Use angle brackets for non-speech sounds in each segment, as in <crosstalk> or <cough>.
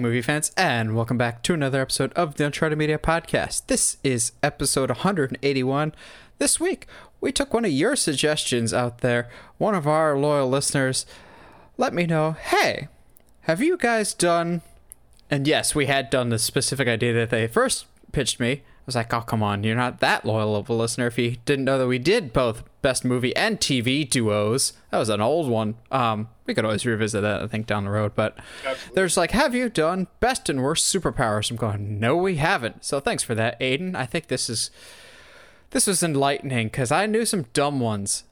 movie fans, and welcome back to another episode of the Uncharted Media Podcast. This is episode 181. This week, we took one of your suggestions out there. One of our loyal listeners let me know hey, have you guys done. And yes, we had done the specific idea that they first pitched me. I was like, oh, come on, you're not that loyal of a listener if you didn't know that we did both best movie and TV duos. That was an old one. Um, we could always revisit that, I think, down the road. But Absolutely. there's like, have you done best and worst superpowers? I'm going, no, we haven't. So thanks for that, Aiden. I think this is this was enlightening because I knew some dumb ones.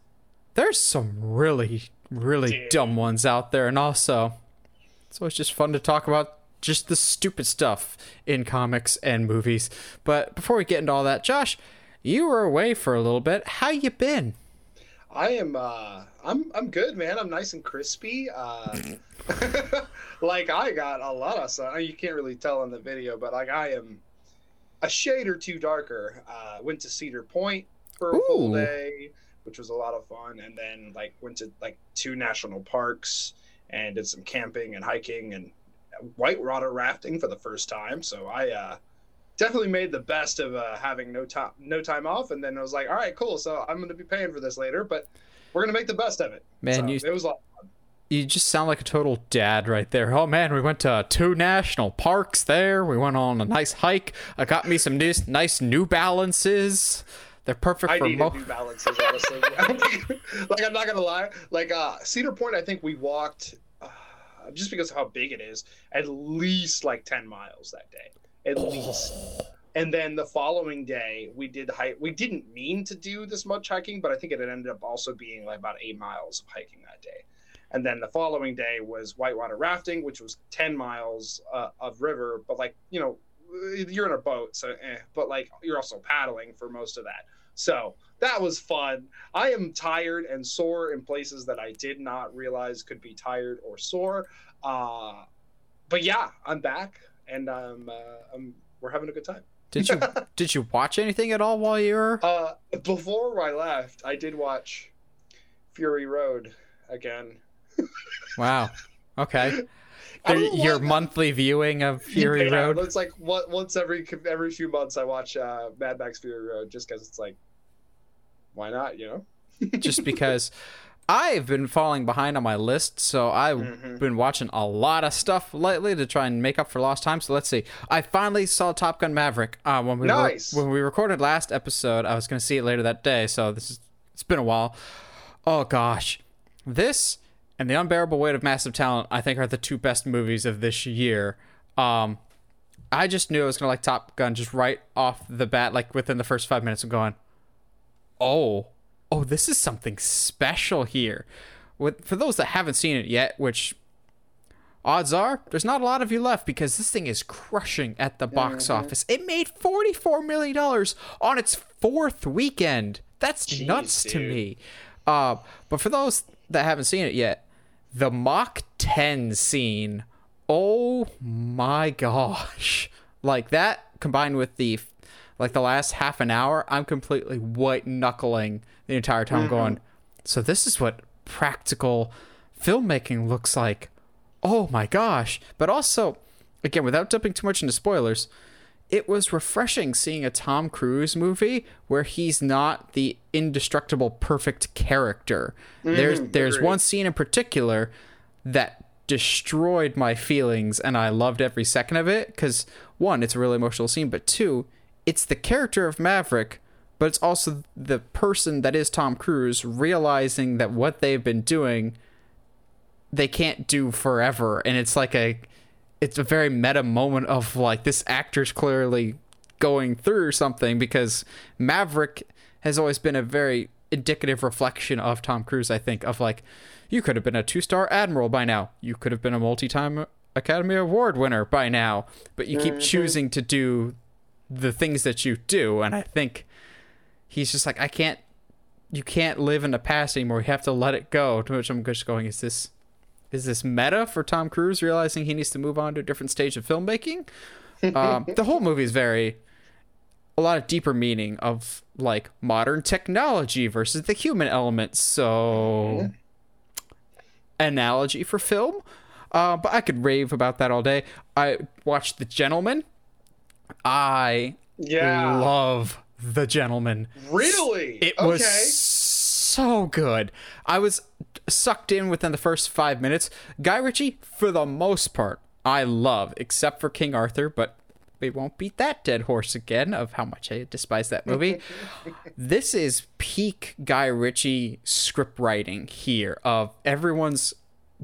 There's some really, really Dude. dumb ones out there, and also it's always just fun to talk about just the stupid stuff in comics and movies. But before we get into all that, Josh, you were away for a little bit. How you been? I am uh I'm I'm good, man. I'm nice and crispy. Uh <laughs> like I got a lot of sun. You can't really tell in the video, but like I am a shade or two darker. Uh went to Cedar Point for a full day, which was a lot of fun, and then like went to like two national parks and did some camping and hiking and whitewater rafting for the first time. So I uh definitely made the best of uh, having no time no time off and then I was like all right cool so I'm going to be paying for this later but we're going to make the best of it Man, So, you- it was a lot You just sound like a total dad right there. Oh man, we went to two national parks there. We went on a nice hike. I got me some nice, nice New Balances. They're perfect I for mo- new balances honestly <laughs> like I'm not going to lie like uh Cedar Point I think we walked just because of how big it is at least like 10 miles that day. At least. And then the following day we did hike we didn't mean to do this much hiking but i think it ended up also being like about eight miles of hiking that day. And then the following day was whitewater rafting which was 10 miles uh, of river but like you know you're in a boat so eh, but like you're also paddling for most of that. So that was fun i am tired and sore in places that i did not realize could be tired or sore uh, but yeah i'm back and um, uh, I'm, we're having a good time <laughs> Did you did you watch anything at all while you were? uh, before I left, I did watch Fury Road again. <laughs> Wow. Okay. Your why- monthly viewing of Fury Yeah, Road. It's like what, once every every few months I watch uh, Mad Max Fury Road just because it's like, why not? You know. <laughs> just because I've been falling behind on my list, so I've Mhm. been watching a lot of stuff lately to try and make up for lost time. So let's see. I finally saw Top Gun Maverick. Uh, when we Nice. when we recorded last episode, I was going to see it later that day. So this is it's been a while. Oh gosh, this and the unbearable weight of massive talent, I think, are the two best movies of this year. Um, I just knew I was gonna like Top Gun just right off the bat, like within the first five minutes of going, oh, oh, this is something special here. With for those that haven't seen it yet, which odds are there's not a lot of you left because this thing is crushing at the box office. It made forty four million dollars on its fourth weekend. That's Jeez, nuts to me. Uh, but for those that haven't seen it yet, the Mach 10 scene, oh my gosh. Like that combined with the like the last half an hour, I'm completely white knuckling the entire time mm-hmm. going, so this is what practical filmmaking looks like. Oh my gosh. But also, again, without jumping too much into spoilers, it was refreshing seeing a Tom Cruise movie where he's not the indestructible perfect character. Mm-hmm. there's there's agreed. one scene in particular that destroyed my feelings and I loved every second of it cuz one it's a really emotional scene but two it's the character of Maverick but it's also the person that is Tom Cruise realizing that what they've been doing they can't do forever. And it's like a it's a very meta moment of like this actor's clearly going through something because Maverick has always been a very indicative reflection of Tom Cruise I think of like you could have been a two-star admiral by now. You could have been a multi-time Academy Award winner by now. But you keep mm-hmm. choosing to do the things that you do and I think he's just like I can't you can't live in the past anymore you have to let it go to which I'm just going is this is this meta for Tom Cruise realizing he needs to move on to a different stage of filmmaking? um, <laughs> the whole movie is very a lot of deeper meaning of like modern technology versus the human element. So, analogy for film. Uh, but I could rave about that all day. I watched The Gentleman. I Yeah. love The Gentleman. really? It okay. was so good. I was sucked in within the first five minutes. Guy Ritchie, for the most part, I love, except for King Arthur, but we won't beat that dead horse again of how much I despise that movie. <laughs> this is peak Guy Ritchie script writing here of everyone's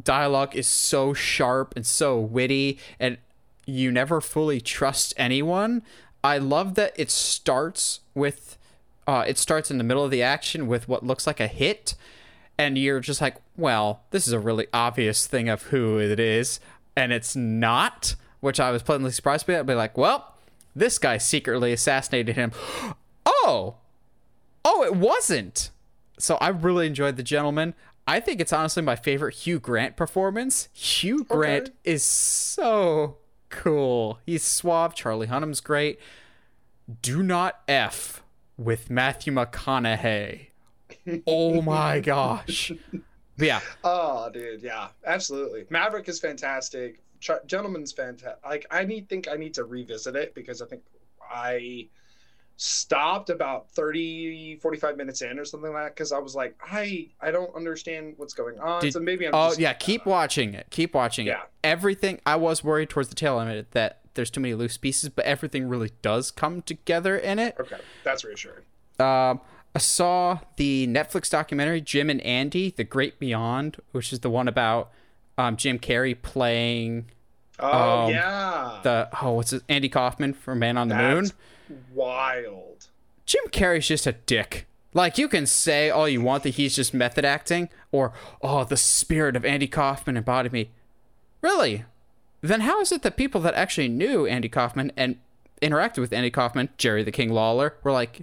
dialogue is so sharp and so witty and you never fully trust anyone. I love that it starts with uh, it starts in the middle of the action with what looks like a hit and you're just like, well, this is a really obvious thing of who it is, and it's not, which I was pleasantly surprised by. I'd be like, well, this guy secretly assassinated him. <gasps> Oh, oh, it wasn't. So I really enjoyed The Gentleman. I think it's honestly my favorite Hugh Grant performance. Hugh Grant is so cool. He's suave. Charlie Hunnam's great. Do not F with Matthew McConaughey. Oh my <laughs> gosh. Yeah, Oh, dude, yeah, absolutely. Maverick is fantastic. Ch- Gentleman's fantastic. Like, I need think I need to revisit it because I think I stopped about 30 45 minutes in or something like that because i was like i i don't understand what's going on Did- so maybe i'm Oh yeah, keep watching it. Keep watching Yeah. it. Everything I was worried towards the tail end that there's too many loose pieces, but everything really does come together in it. okay that's reassuring Um, I saw the Netflix documentary Jim and Andy: The Great Beyond, which is the one about um, Jim Carrey playing oh Um, yeah the oh what's it Andy Kaufman from Man on the Moon. Wild Jim Carrey's just a dick. Like you can say all you want that he's just method acting, or oh the spirit of Andy Kaufman embodied me. Really? Then how is it that people that actually knew Andy Kaufman and interacted with Andy Kaufman, Jerry the King Lawler, were like,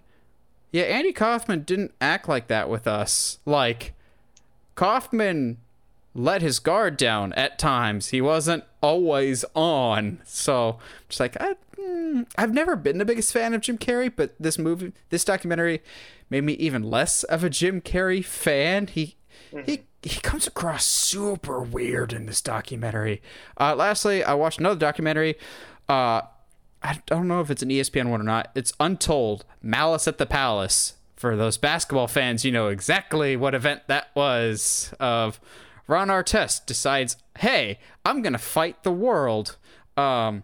yeah, Andy Kaufman didn't act like that with us. Like, Kaufman let his guard down at times. He wasn't always on. So, just like I, mm, I've never been the biggest fan of Jim Carrey, but this movie, this documentary, made me even less of a Jim Carrey fan. He he he comes across super weird in this documentary. Uh, lastly, I watched another documentary. Uh, I don't know if it's an ESPN one or not. It's Untold Malice at the Palace. For those basketball fans, you know exactly what event that was. Of Ron Artest decides, "Hey, I'm gonna fight the world." Um,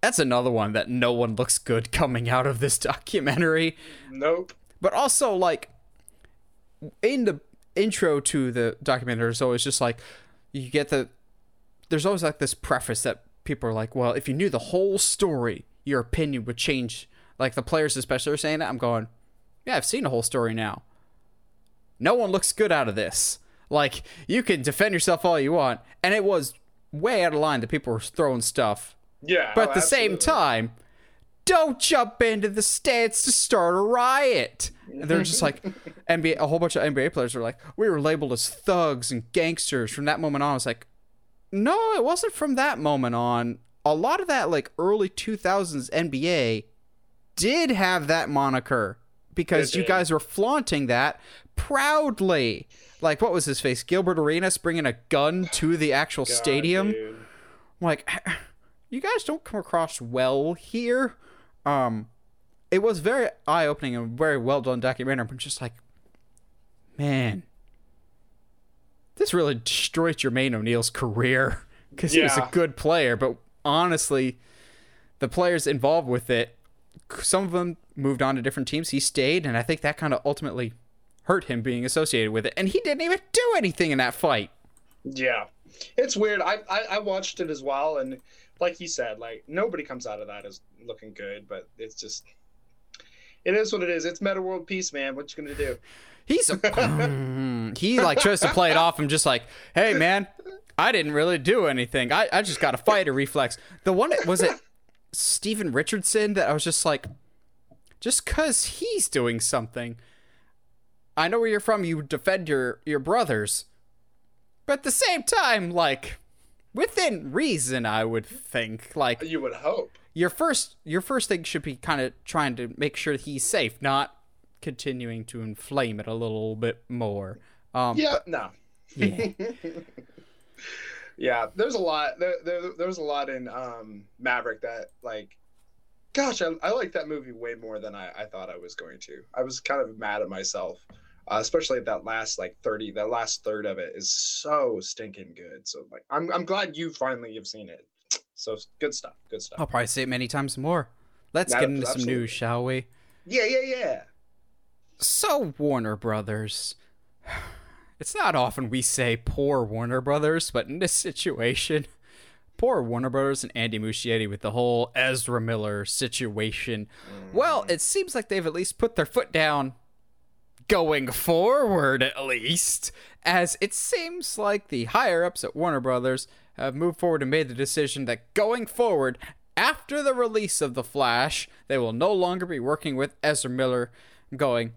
that's another one that no one looks good coming out of this <laughs> documentary. Nope. But also like in the intro to the documentary there's always just like you get the there's always like this preface that people are like well if you knew the whole story your opinion would change. Like the players especially are saying that. I'm going yeah i've seen the whole story now. No one looks good out of this like you can defend yourself all you want and it was way out of line that people were throwing stuff yeah but oh, at the same time, don't jump into the stands to start a riot. And they're just like <laughs> NBA. A whole bunch of NBA players are like, we were labeled as thugs and gangsters from that moment on. I was like, no, it wasn't from that moment on. A lot of that like early 2000s NBA did have that moniker because you guys were flaunting that proudly. Like what was his face? Gilbert Arenas bringing a gun to the actual God, stadium. dude. Like <sighs> you guys don't come across well here um it was very eye-opening and very well done documentary but just like man this really destroyed Jermaine O'Neal's career because he was a good player but honestly the players involved with it some of them moved on to different teams he stayed and I think that kind of ultimately hurt him being associated with it and he didn't even do anything in that fight Yeah, it's weird. I, I I watched it as well, and like he said, like nobody comes out of that as looking good, but it's just it is what it is. It's Metta World Peace, man. What you gonna do? <laughs> He's Mm, he like tries to play it off. I'm just like, hey man, I didn't really do anything. I, I just got a fighter reflex. The one was it Steven Richardson that I was just like, just cause he's doing something. I know where you're from. You defend your your brothers, but at the same time, like within reason, I would think like You would hope. your first your first thing should be kind of trying to make sure he's safe, not continuing to inflame it a little bit more. Um, Yeah, no. yeah. <laughs> yeah, there's a lot. There, there, there was a lot in um, Maverick that like gosh, I, I like that movie way more than I, I thought I was going to. I was kind of mad at myself, uh, especially that last like thirty, that last third of it is so stinking good. So like, I'm I'm glad you finally have seen it. So good stuff, good stuff. I'll probably say it many times more. Let's get into some news, shall we? Yeah, yeah, yeah. So, Warner Brothers. <sighs> It's not often we say poor Warner Brothers, but in this <laughs> situation, poor Warner Brothers and Andy Muschietti with the whole Ezra Miller situation. Well, it seems like they've at least put their foot down going forward, at least, as it seems like the higher ups at Warner Brothers have moved forward and made the decision that going forward, after the release of The Flash, they will no longer be working with Ezra Miller, going,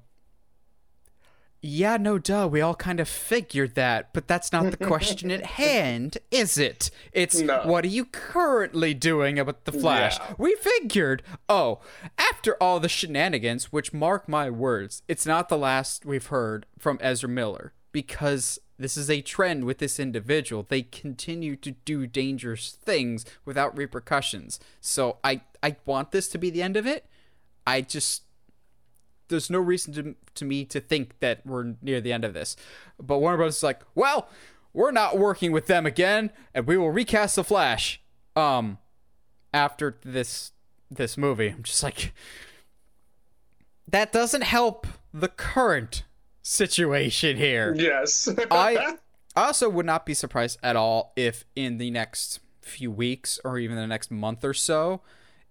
yeah, no duh, we all kind of figured that, but that's not the question at <laughs> hand, is it? It's No. what are you currently doing about the Flash? Yeah. We figured, oh, after all the shenanigans, which mark my words, it's not the last we've heard from Ezra Miller, because this is a trend with this individual. They continue to do dangerous things without repercussions. So I I want this to be the end of it. I just there's no reason to, to me to think that we're near the end of this. But Warner Bros. is like, well, we're not working with them again, and we will recast the Flash. Um, after this this movie, I'm just like, that doesn't help the current situation here. Yes. I <laughs> I also would not be surprised at all if in the next few weeks or even the next month or so,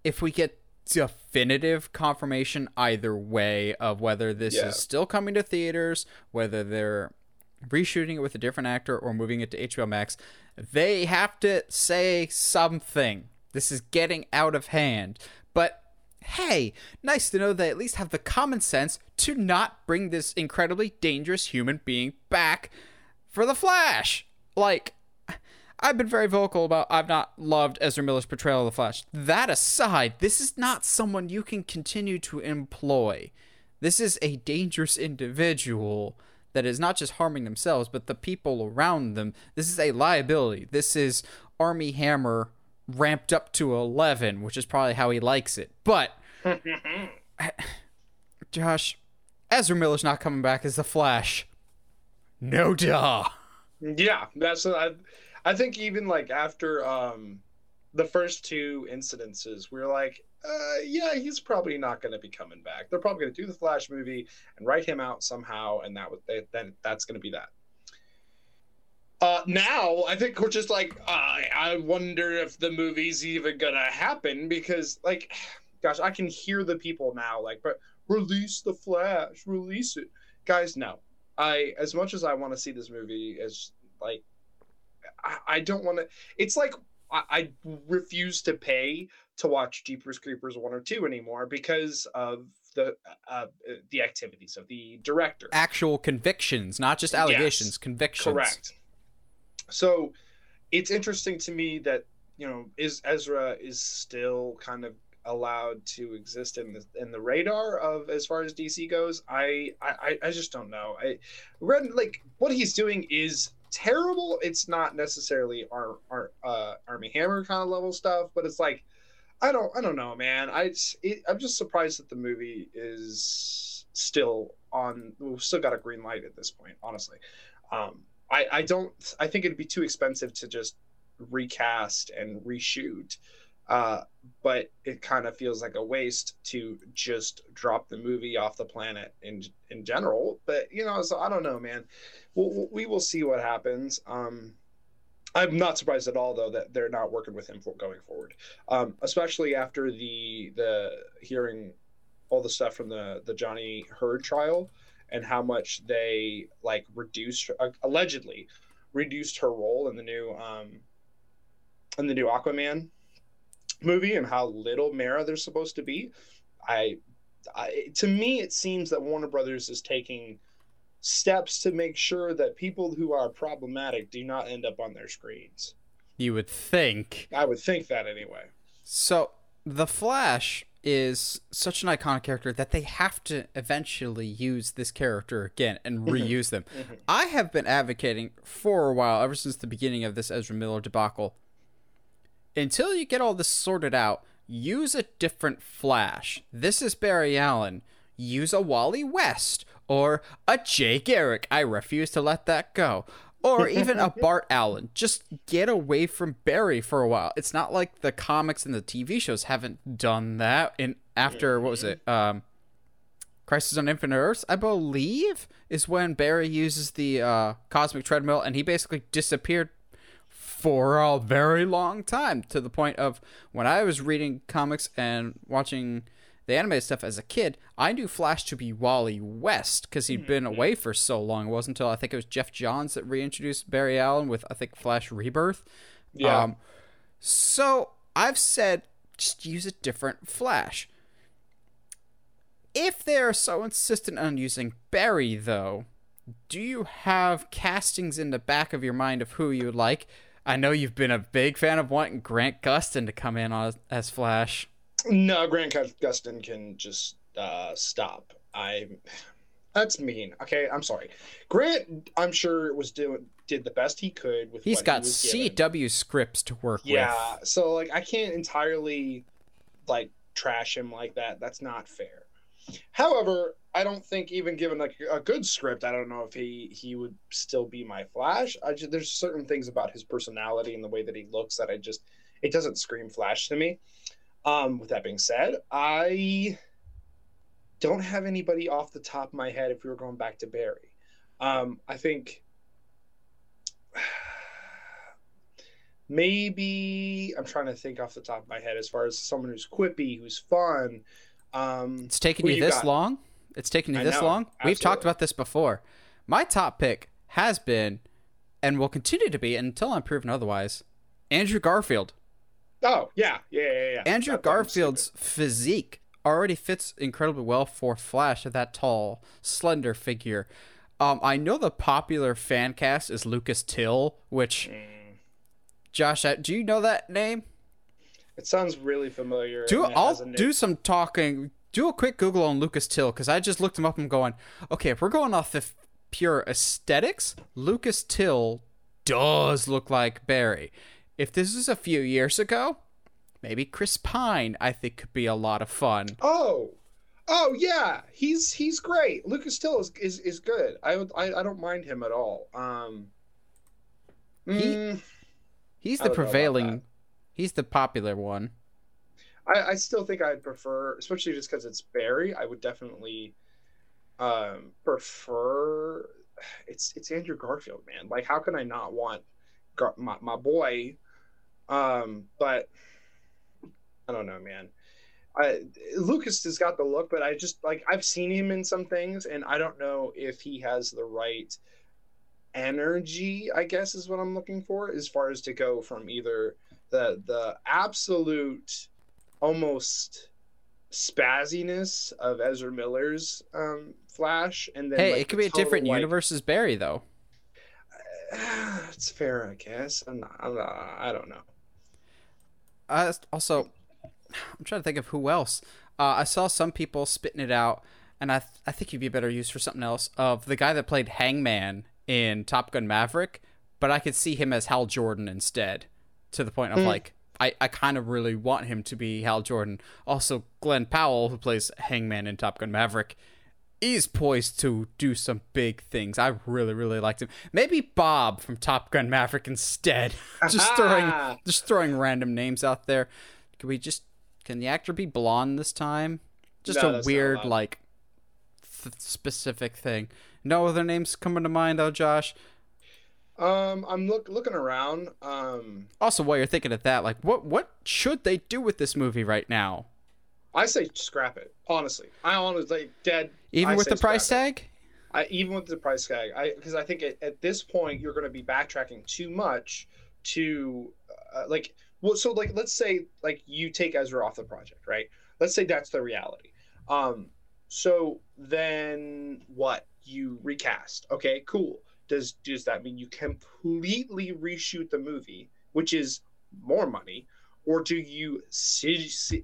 if we get definitive confirmation either way of whether this Yeah. is still coming to theaters, whether they're reshooting it with a different actor or moving it to HBO Max, they have to say something. This is getting out of hand. But hey, nice to know they at least have the common sense to not bring this incredibly dangerous human being back for the Flash. Like, I've been very vocal about I've not loved Ezra Miller's portrayal of the Flash. That aside, this is not someone you can continue to employ. This is a dangerous individual that is not just harming themselves, but the people around them. This is a liability. This is Armie Hammer ramped up to 11, which is probably how he likes it. But, <laughs> Josh, Ezra Miller's not coming back as the Flash. No duh. Yeah, that's I. I think even like after um, the first two incidences, we are like, uh, yeah, he's probably not going to be coming back. They're probably going to do the Flash movie and write him out somehow, and that would they, then that's going to be that. Uh, now I think we're just like, I I wonder if the movie's even gonna happen because, like, <sighs> gosh, I can hear the people now like, but release the Flash, release it, guys. No, I as much as I want to see this movie as like I, I don't want to it's like I, I refuse to pay to watch Jeepers Creepers one or two anymore because of the uh, the activities of the director. Actual convictions, not just allegations, Yes, convictions. Correct. So it's interesting to me that you know is Ezra is still kind of allowed to exist in the in the radar of as far as DC goes. I I, I just don't know. I read like what he's doing is terrible. It's not necessarily our our uh, Armie Hammer kind of level stuff, but it's like I don't I don't know, man. I it, I'm just surprised that the movie is still on. We've still got a green light at this point, honestly. Um, I I don't. I think it'd be too expensive to just recast and reshoot. Uh, but it kind of feels like a waste to just drop the movie off the planet in in general. But you know, so I don't know, man. We'll, we will see what happens. Um, I'm not surprised at all, though, that they're not working with him for going forward, um, especially after the the hearing all the stuff from the the Johnny Heard trial and how much they like reduced uh, allegedly reduced her role in the new um in the new Aquaman movie and how little Mera there's supposed to be. I, I to me it seems that Warner Brothers is taking steps to make sure that people who are problematic do not end up on their screens. You would think. I would think that anyway. So, The Flash, is such an iconic character that they have to eventually use this character again and <laughs> reuse them. Mm-hmm. I have been advocating for a while, ever since the beginning of this Ezra Miller debacle. Until you get all this sorted out, use a different Flash. This is Barry Allen. Use a Wally West or a Jay Garrick. I refuse to let that go. Or even a <laughs> Bart Allen. Just get away from Barry for a while. It's not like the comics and the TV shows haven't done that. And after what was it? Um, Crisis on Infinite Earths, I believe, is when Barry uses the uh, cosmic treadmill, and he basically disappeared for a very long time to the point of when I was reading comics and watching the animated stuff as a kid, I knew Flash to be Wally West because he'd been away for so long. It wasn't until I think it was Geoff Johns that reintroduced Barry Allen with I think Flash Rebirth. Yeah. Um, so I've said just use a different Flash. If they are so insistent on using Barry, though, do you have castings in the back of your mind of who you would like? I know you've been a big fan of wanting Grant Gustin to come in as, as Flash. No, Grant Gustin can just uh, stop. I. That's mean. Okay, I'm sorry. Grant, I'm sure was doing did the best he could with. He's what got he was given. CW scripts to work Yeah, with. Yeah, so like I can't entirely like trash him like that. That's not fair. However, I don't think even given like a good script, I don't know if he he would still be my Flash. I just, there's certain things about his personality and the way that he looks that I just it doesn't scream Flash to me. Um, with that being said, I don't have anybody off the top of my head if we were going back to Barry. Um, I think <sighs> maybe I'm trying to think off the top of my head as far as someone who's quippy, who's fun. Um, It's taken you you this got? long? It's taken you I this know, long? We've talked about this before. My top pick has been and will continue to be until I'm proven otherwise. Andrew Garfield. oh yeah, yeah, yeah, yeah. Andrew That- Garfield's physique already fits incredibly well for Flash at that tall, slender figure. Um, I know the popular fan cast is Lucas Till, which. Mm, Josh, do you know that name? It sounds really familiar. Do I'll do some talking. Do a quick Google on Lucas Till because I just looked him up and going, okay, if we're going off the f- pure aesthetics, Lucas Till does look like Barry. If this is a few years ago, maybe Chris Pine I think could be a lot of fun. Oh, oh yeah, he's he's great. Lucas Till is is, is good. I, I I don't mind him at all. Um, He- mm, He's the don't know about prevailing. He's the popular one. I, I still think I'd prefer, especially just because it's Barry. I would definitely um, prefer. It's it's Andrew Garfield, man. Like, how can I not want Gar- my my boy? Um, but I don't know, man. I, Lucas has got the look, but I just like I've seen him in some things, and I don't know if he has the right energy. I guess is what I'm looking for, as far as to go from either the the absolute almost spazziness of Ezra Miller's um, Flash, and then Hey, like, it could be a different like- universe as Barry though. <sighs> it's fair, I guess. I'm not, I'm not, I don't know. Uh, also, I'm trying to think of who else. Uh, I saw some people spitting it out, and I th- I think he'd be better used for something else. Of the guy that played Hangman in Top Gun Maverick, but I could see him as Hal Jordan instead. To the point of Hmm. like, I, I kind of really want him to be Hal Jordan. Also, Glen Powell, who plays Hangman in Top Gun Maverick, is poised to do some big things. I really, really liked him. Maybe Bob from Top Gun Maverick instead. <laughs> just throwing, just throwing random names out there. Can we just? Can the actor be blonde this time? Just No, a weird, like, th- specific thing. No other names coming to mind though, Josh. Um, I'm look looking around. Um, Also, while you're thinking of that, like, what what should they do with this movie right now? I say scrap it. Honestly, I honestly like dead. Even I with the price it. tag? I even with the price tag, I because I think at, at this point you're going to be backtracking too much to uh, like well so like let's say like you take Ezra off the project, right? Let's say that's the reality. Um so then what? You recast. Okay, cool. Does does that mean you completely reshoot the movie, which is more money, or do you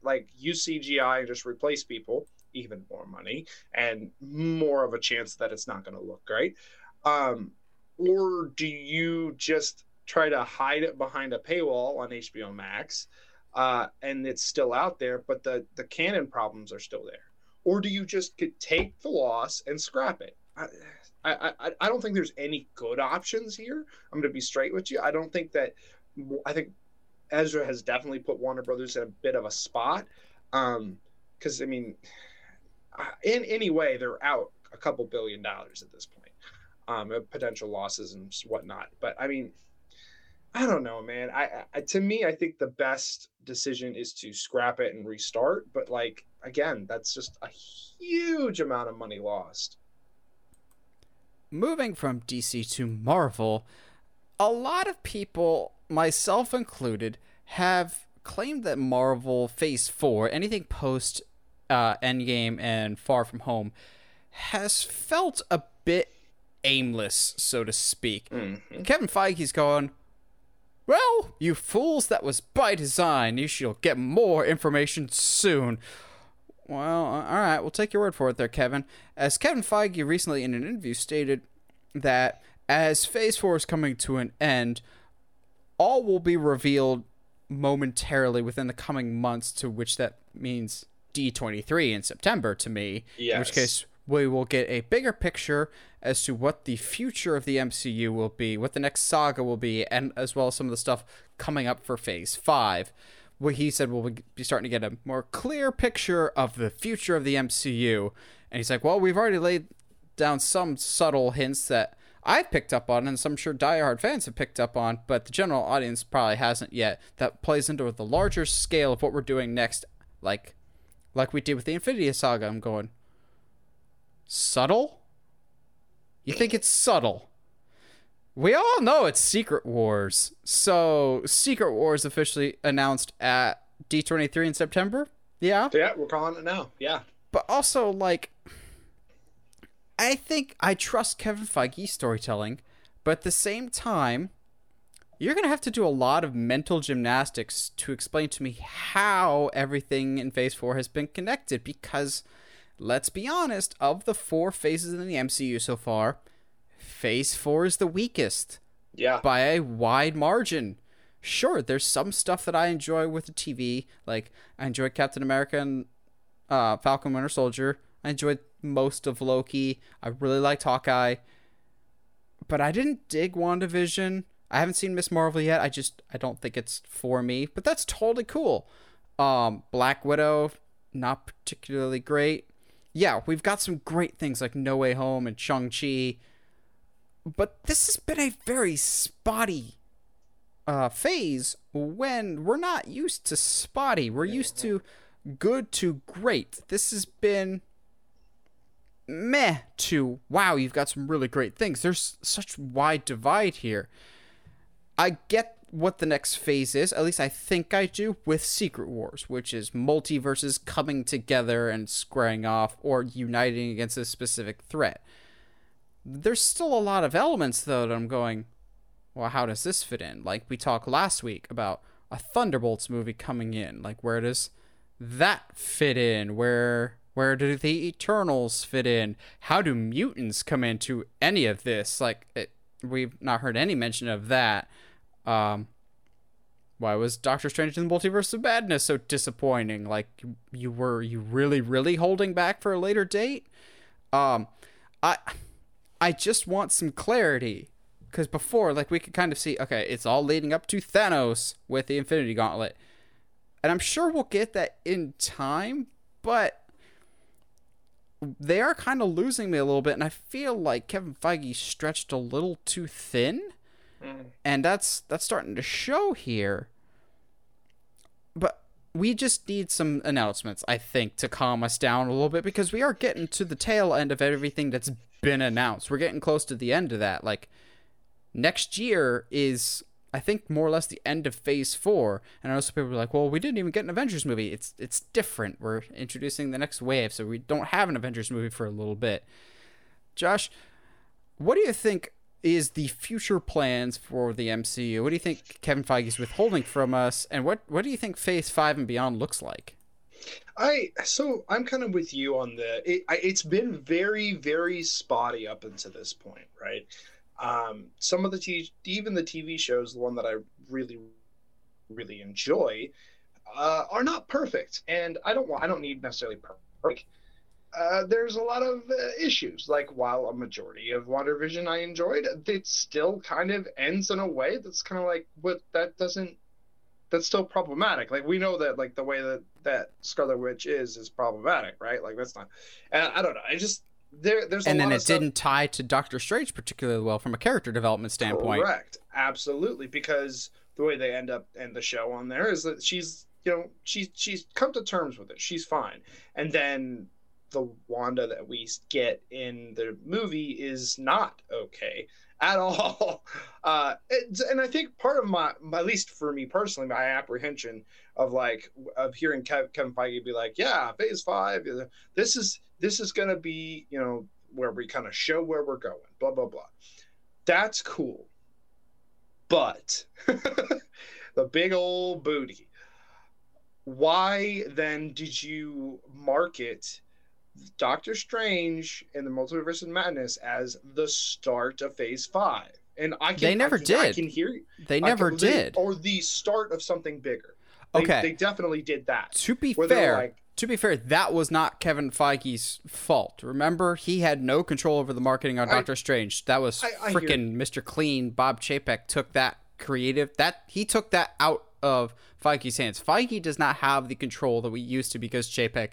like use CGI and just replace people, even more money and more of a chance that it's not going to look great, um, or do you just try to hide it behind a paywall on HBO Max, uh, and it's still out there, but the the canon problems are still there, or do you just take the loss and scrap it? I, I, I, don't think there's any good options here. I'm going to be straight with you. I don't think that. I think Ezra has definitely put Warner Brothers in a bit of a spot. Um, because I mean, in any way, they're out a couple billion dollars at this point, um, potential losses and whatnot. But I mean, I don't know, man. I, I to me, I think the best decision is to scrap it and restart. But like again, that's just a huge amount of money lost. Moving from DC to Marvel, a lot of people, myself included, have claimed that Marvel Phase 4, anything post uh, Endgame and Far From Home, has felt a bit aimless, so to speak. Mm-hmm. Kevin Feige's going, Well, you fools, that was by design. You shall get more information soon. Well, uh, all right, we'll take your word for it there, Kevin. As Kevin Feige recently in an interview stated that as Phase 4 is coming to an end, all will be revealed momentarily within the coming months, to which that means D23 in September to me. Yes. In which case, we will get a bigger picture as to what the future of the MCU will be, what the next saga will be, and as well as some of the stuff coming up for Phase 5 what he said we'll be starting to get a more clear picture of the future of the MCU. And he's like, well, we've already laid down some subtle hints that I've picked up on, and some sure diehard fans have picked up on, but the general audience probably hasn't yet. That plays into the larger scale of what we're doing next, like, like we did with the Infinity Saga. I'm going subtle. You think it's subtle? We all know it's Secret Wars. So, Secret Wars officially announced at D23 in September. Yeah. Yeah, we're calling it now. Yeah. But also, like, I think I trust Kevin Feige's storytelling, but at the same time, you're going to have to do a lot of mental gymnastics to explain to me how everything in Phase 4 has been connected because, let's be honest, of the four phases in the MCU so far, Phase 4 is the weakest. Yeah. By a wide margin. Sure, there's some stuff that I enjoy with the TV. Like, I enjoyed Captain America and uh, Falcon Winter Soldier. I enjoyed most of Loki. I really liked Hawkeye. But I didn't dig WandaVision. I haven't seen Miss Marvel yet. I just, I don't think it's for me. But that's totally cool. Um, Black Widow, not particularly great. Yeah, we've got some great things like No Way Home and Shang-Chi but this has been a very spotty uh, phase when we're not used to spotty. We're used to good to great. This has been meh to wow, you've got some really great things. There's such wide divide here. I get what the next phase is, at least I think I do, with Secret Wars, which is multiverses coming together and squaring off or uniting against a specific threat there's still a lot of elements though that I'm going, well, how does this fit in? Like we talked last week about a Thunderbolts movie coming in. Like where does that fit in? Where where do the Eternals fit in? How do mutants come into any of this? Like it, we've not heard any mention of that. Um, why was Doctor Strange in the Multiverse of Madness so disappointing? Like you were you really really holding back for a later date? Um, I I just want some clarity. Because before, like, we could kind of see, okay, it's all leading up to Thanos with the Infinity Gauntlet. And I'm sure we'll get that in time, but they are kind of losing me a little bit. And I feel like Kevin Feige stretched a little too thin. Mm. And that's that's starting to show here. But we just need some announcements, I think, to calm us down a little bit because we are getting to the tail end of everything that's been announced. We're getting close to the end of that. Like next year is I think more or less the end of phase four. And I know some people are like, well, we didn't even get an Avengers movie. It's it's different. We're introducing the next wave, so we don't have an Avengers movie for a little bit. Josh, what do you think is the future plans for the MCU? What do you think Kevin Feige is withholding from us, and what what do you think Phase Five and beyond looks like? I so I'm kind of with you on the. it, it's been very very spotty up until this point, right? Um, some of the t- even the TV shows, the one that I really really enjoy, uh, are not perfect, and I don't want I don't need necessarily perfect. Uh, there's a lot of uh, issues. Like while a majority of WandaVision I enjoyed, it still kind of ends in a way that's kind of like what that doesn't. That's still problematic. Like we know that like the way that that Scarlet Witch is is problematic, right? Like that's not. And I don't know. I just there there's and then it stuff... didn't tie to Doctor Strange particularly well from a character development standpoint. Correct. Absolutely, because the way they end up end the show on there is that she's you know she's she's come to terms with it. She's fine, and then the Wanda that we get in the movie is not okay at all. <laughs> Uh, and I think part of my, at least for me personally, my apprehension of like of hearing Kevin Feige be like, "Yeah, Phase Five, this is this is going to be you know where we kind of show where we're going." Blah blah blah. That's cool, but <laughs> the big old booty. Why then did you market Doctor Strange and the Multiverse of Madness as the start of Phase Five, and I can they never I can, did. I can hear you. They never can, did, or the start of something bigger. They, okay, they definitely did that. To be fair, like, to be fair, that was not Kevin Feige's fault. Remember, he had no control over the marketing on Doctor Strange. That was freaking Mr. Clean. Bob Chapek took that creative. That he took that out of Feige's hands. Feige does not have the control that we used to because Chapek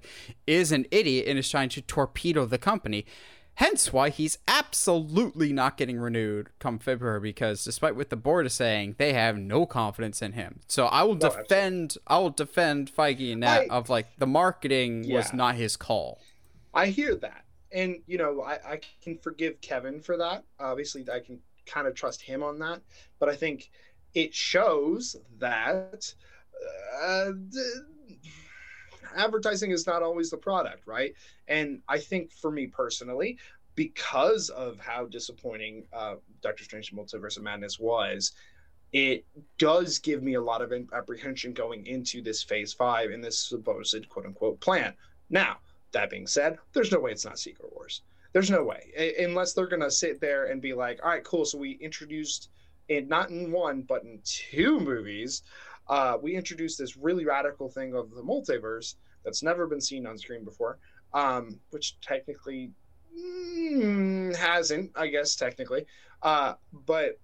is an idiot and is trying to torpedo the company. Hence why he's absolutely not getting renewed come February because despite what the board is saying, they have no confidence in him. So I will no, defend absolutely. I will defend Feige in that I, of like the marketing yeah. was not his call. I hear that. And you know, I, I can forgive Kevin for that. Obviously I can kind of trust him on that. But I think it shows that uh, advertising is not always the product, right? And I think for me personally, because of how disappointing uh, Doctor Strange Multiverse of Madness was, it does give me a lot of apprehension going into this phase five in this supposed quote unquote plan. Now, that being said, there's no way it's not Secret Wars. There's no way, unless they're going to sit there and be like, all right, cool. So we introduced in not in one, but in two movies, uh, we introduced this really radical thing of the multiverse that's never been seen on screen before, um, which technically mm, hasn't, I guess, technically. Uh, but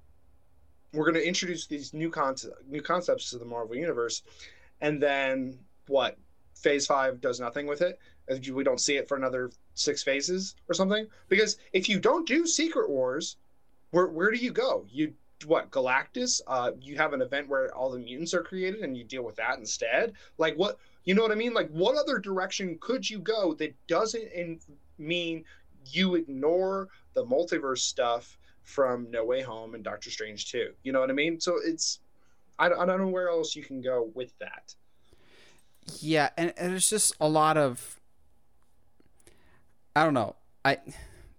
we're going to introduce these new, concepts, new concepts to the Marvel Universe. And then what? Phase five does nothing with it. We don't see it for another six phases or something. Because if you don't do Secret Wars, where where do you go? You what Galactus? Uh, you have an event where all the mutants are created, and you deal with that instead. Like what? You know what I mean? Like what other direction could you go that doesn't in, mean you ignore the multiverse stuff from No Way Home and Doctor Strange too? You know what I mean? So it's I I don't know where else you can go with that. Yeah, and, and it's just a lot of I don't know. I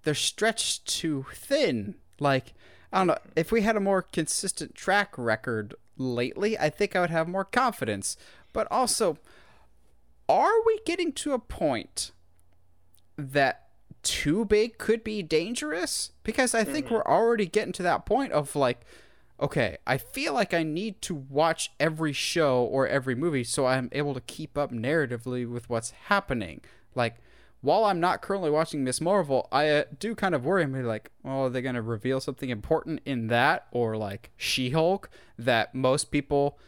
they're stretched too thin. Like I don't know. If we had a more consistent track record lately, I think I would have more confidence. But also, are we getting to a point that too big could be dangerous? Because I think mm-hmm. we're already getting to that point of like, okay, I feel like I need to watch every show or every movie so I'm able to keep up narratively with what's happening. Like, while I'm not currently watching Miss Marvel, I uh, do kind of worry. I'm like, oh, are they going to reveal something important in that, or like She-Hulk that most people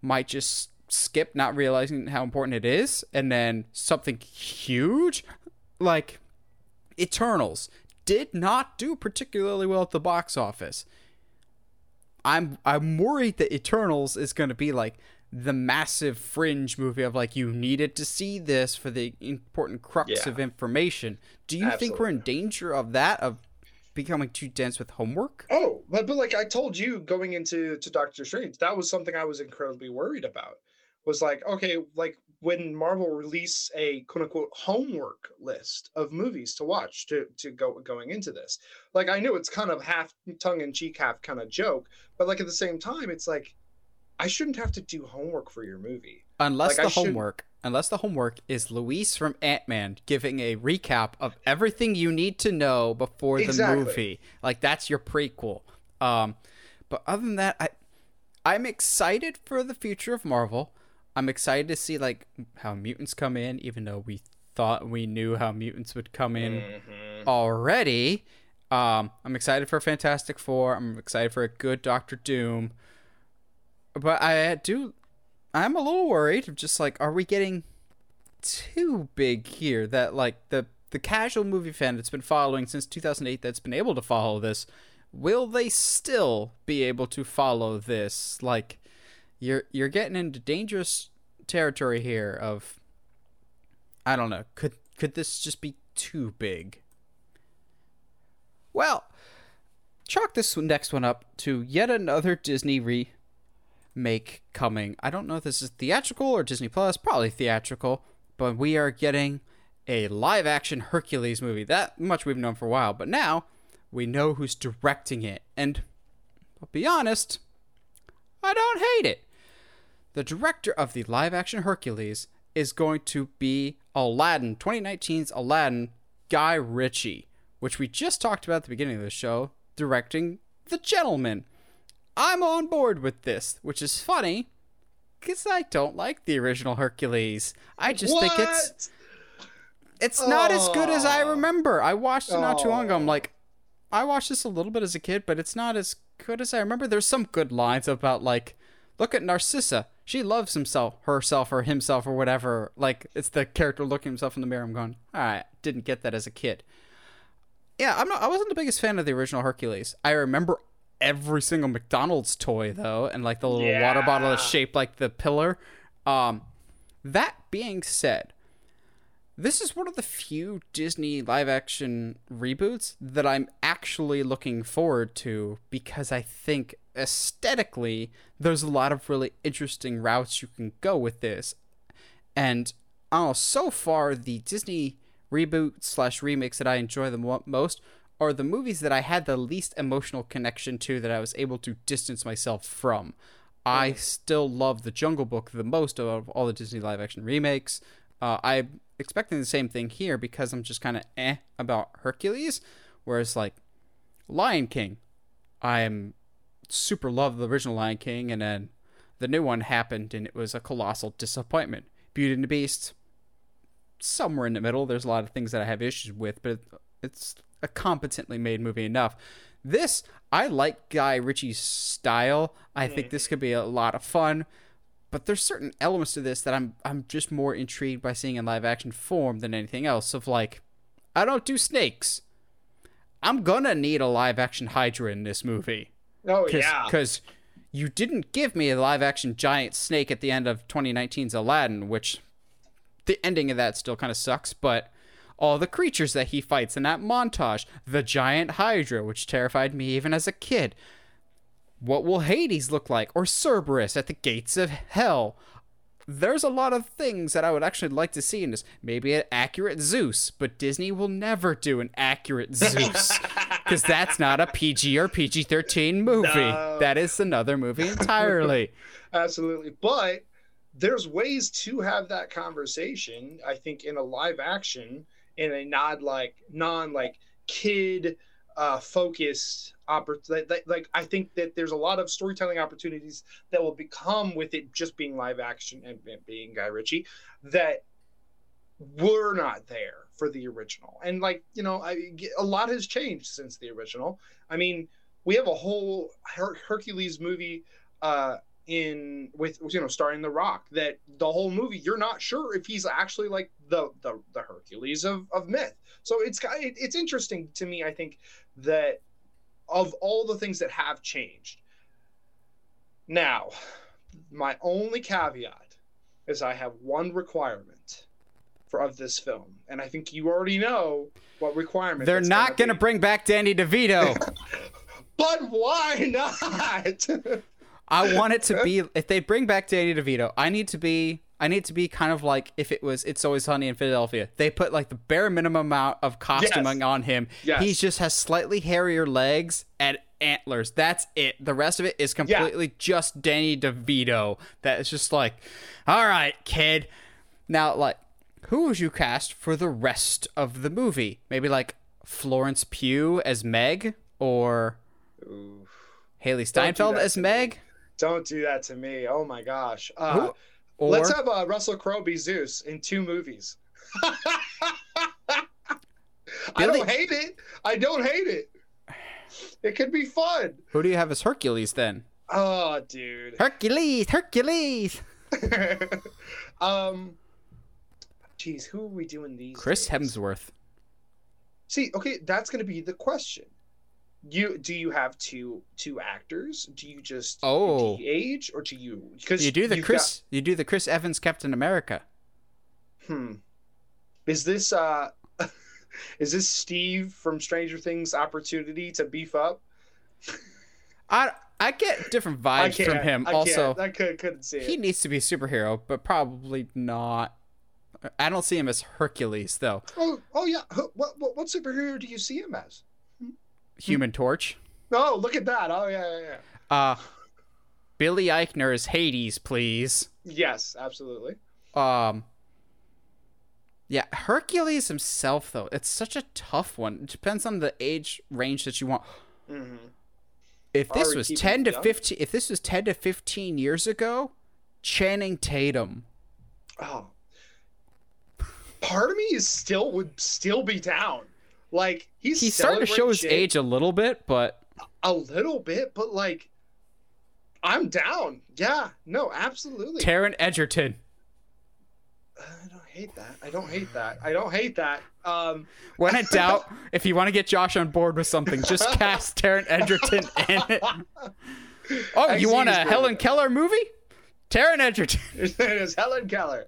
might just skip, not realizing how important it is, and then something huge, like Eternals, did not do particularly well at the box office. I'm I'm worried that Eternals is going to be like the massive fringe movie of like you needed to see this for the important crux yeah. of information. Do you Absolutely. think we're in danger of that of becoming too dense with homework? Oh, but but like I told you going into to Doctor Strange, that was something I was incredibly worried about. Was like, okay, like when Marvel release a quote unquote homework list of movies to watch to to go going into this. Like I knew it's kind of half tongue in cheek, half kind of joke, but like at the same time, it's like I shouldn't have to do homework for your movie. Unless Like, I the should- homework, unless the homework is Luis from Ant Man giving a recap of everything you need to know before the Exactly. movie. Like that's your prequel. Um, but other than that, I I'm excited for the future of Marvel. I'm excited to see like how mutants come in, even though we thought we knew how mutants would come in Mm-hmm. already. Um, I'm excited for Fantastic Four. I'm excited for a good Doctor Doom. But I do, I'm a little worried. Of just like, are we getting too big here? That like the the casual movie fan that's been following since 2008, that's been able to follow this, will they still be able to follow this? Like, you're you're getting into dangerous territory here. Of, I don't know. Could could this just be too big? Well, chalk this next one up to yet another Disney remake coming. I don't know if this is theatrical or Disney Plus, probably theatrical, but we are getting a live action Hercules movie. That much we've known for a while, but now we know who's directing it. And I'll be honest, I don't hate it. The director of the live action Hercules is going to be Aladdin, 2019's Aladdin, Guy Ritchie, which we just talked about at the beginning of the show, directing The Gentlemen. I'm on board with this, which is funny because I don't like the original Hercules. I just think it's it's not as good as I oh. remember. I watched it not too long ago. I'm oh. like, I watched this a little bit as a kid, but it's not as good as I remember. There's some good lines about like, look at Narcissa. She loves himself, herself, or himself, or whatever. Like it's the character looking himself in the mirror. I'm going, all right, didn't get that as a kid. Yeah, I'm not. I wasn't the biggest fan of the original Hercules. I remember every single McDonald's toy though, and like the little water bottle that's shaped like the pillar. Um, that being said, this is one of the few Disney live action reboots that I'm actually looking forward to because I think aesthetically there's a lot of really interesting routes you can go with this. And oh, so far the Disney reboot slash remakes that I enjoy the mo- most are the movies that I had the least emotional connection to that I was able to distance myself from. I still love The Jungle Book the most of all the Disney live action remakes. Uh, I'm expecting the same thing here because I'm just kind of eh about Hercules, whereas like Lion King, I'm super love the original Lion King, and then the new one happened and it was a colossal disappointment. Beauty and the Beast, somewhere in the middle. There's a lot of things that I have issues with, but it's a competently made movie enough. This, I like Guy Ritchie's style. I mm. think this could be a lot of fun. But there's certain elements to this that I'm I'm just more intrigued by seeing in live action form than anything else. Of like, I don't do snakes. I'm gonna need a live action Hydra in this movie. Oh Cause, yeah. Because you didn't give me a live action giant snake at the end of 2019's Aladdin, which the ending of that still kind of sucks, but all the creatures that he fights in that montage, the giant Hydra, which terrified me even as a kid. What will Hades look like? Or Cerberus at the gates of hell? There's a lot of things that I would actually like to see in this. Maybe an accurate Zeus, but Disney will never do an accurate <laughs> Zeus. Because that's not a PG or PG 13 movie. No. That is another movie entirely. <laughs> Absolutely. But there's ways to have that conversation, I think, in a live action, in a not like non like kid uh focused opportunity like, i think that there's a lot of storytelling opportunities that will become with it just being live action and it being guy ritchie that were not there for the original. And like you know I, a lot has changed since the original. I mean we have a whole Her- hercules movie uh in with you know starring the rock that the whole movie you're not sure if he's actually like the the, the hercules of, of myth. So it's it's interesting to me i think that of all the things that have changed now my only caveat is i have one requirement for of this film and i think you already know what requirement They're not going to bring back Danny DeVito. <laughs> but why not <laughs> I want it to be <laughs> if they bring back Danny DeVito, I need to be I need to be kind of like if it was It's Always Sunny in Philadelphia. They put like the bare minimum amount of costuming on him. Yes. He just has slightly hairier legs and antlers. That's it. The rest of it is completely just Danny DeVito. That is just like, all right, kid. Now, like, who would you cast for the rest of the movie? Maybe like Florence Pugh as Meg or. Hailee Steinfeld that as Meg? Don't do that to me. Oh my gosh. Uh, Or let's have uh, Russell Crowe be Zeus in two movies. <laughs> I don't hate it. I don't hate it. It could be fun. who do you have as Hercules then? Oh, dude. <laughs> Hercules, Hercules. <laughs> um, jeez, who are we doing these? Chris days? Hemsworth. See, okay, that's going to be the question. You do you have two two actors? Do you just Oh. age or do you because You do the Chris. You do the Chris Evans Captain America. hmm. Is this uh <laughs> is this Steve from Stranger Things opportunity to beef up? I I get different <laughs> vibes from him. I also. I could, couldn't see it. he needs to be a superhero, but probably not. I don't see him as Hercules though. oh, oh yeah. What, what what superhero do you see him as? Human Torch. Oh, look at that. Oh yeah, yeah, yeah. Uh Billy Eichner is Hades, please. Yes, absolutely. Um Yeah, Hercules himself though, it's such a tough one. It depends on the age range that you want. hmm If this Are was 10 to young? 15 if this was 10 to 15 years ago, Channing Tatum. Oh. Part of me is still would still be down. Like he's He's starting to show his age a little bit, but a little bit, but like I'm down. Yeah, no, absolutely. Taron Egerton. <sighs> I don't hate that. I don't hate that. I don't hate that. Um, <sighs> When in <laughs> doubt, if you want to get Josh on board with something, just <laughs> cast Taron Egerton in it. <laughs> Oh, you want a Helen Keller movie? Taron Egerton. His name is Helen Keller.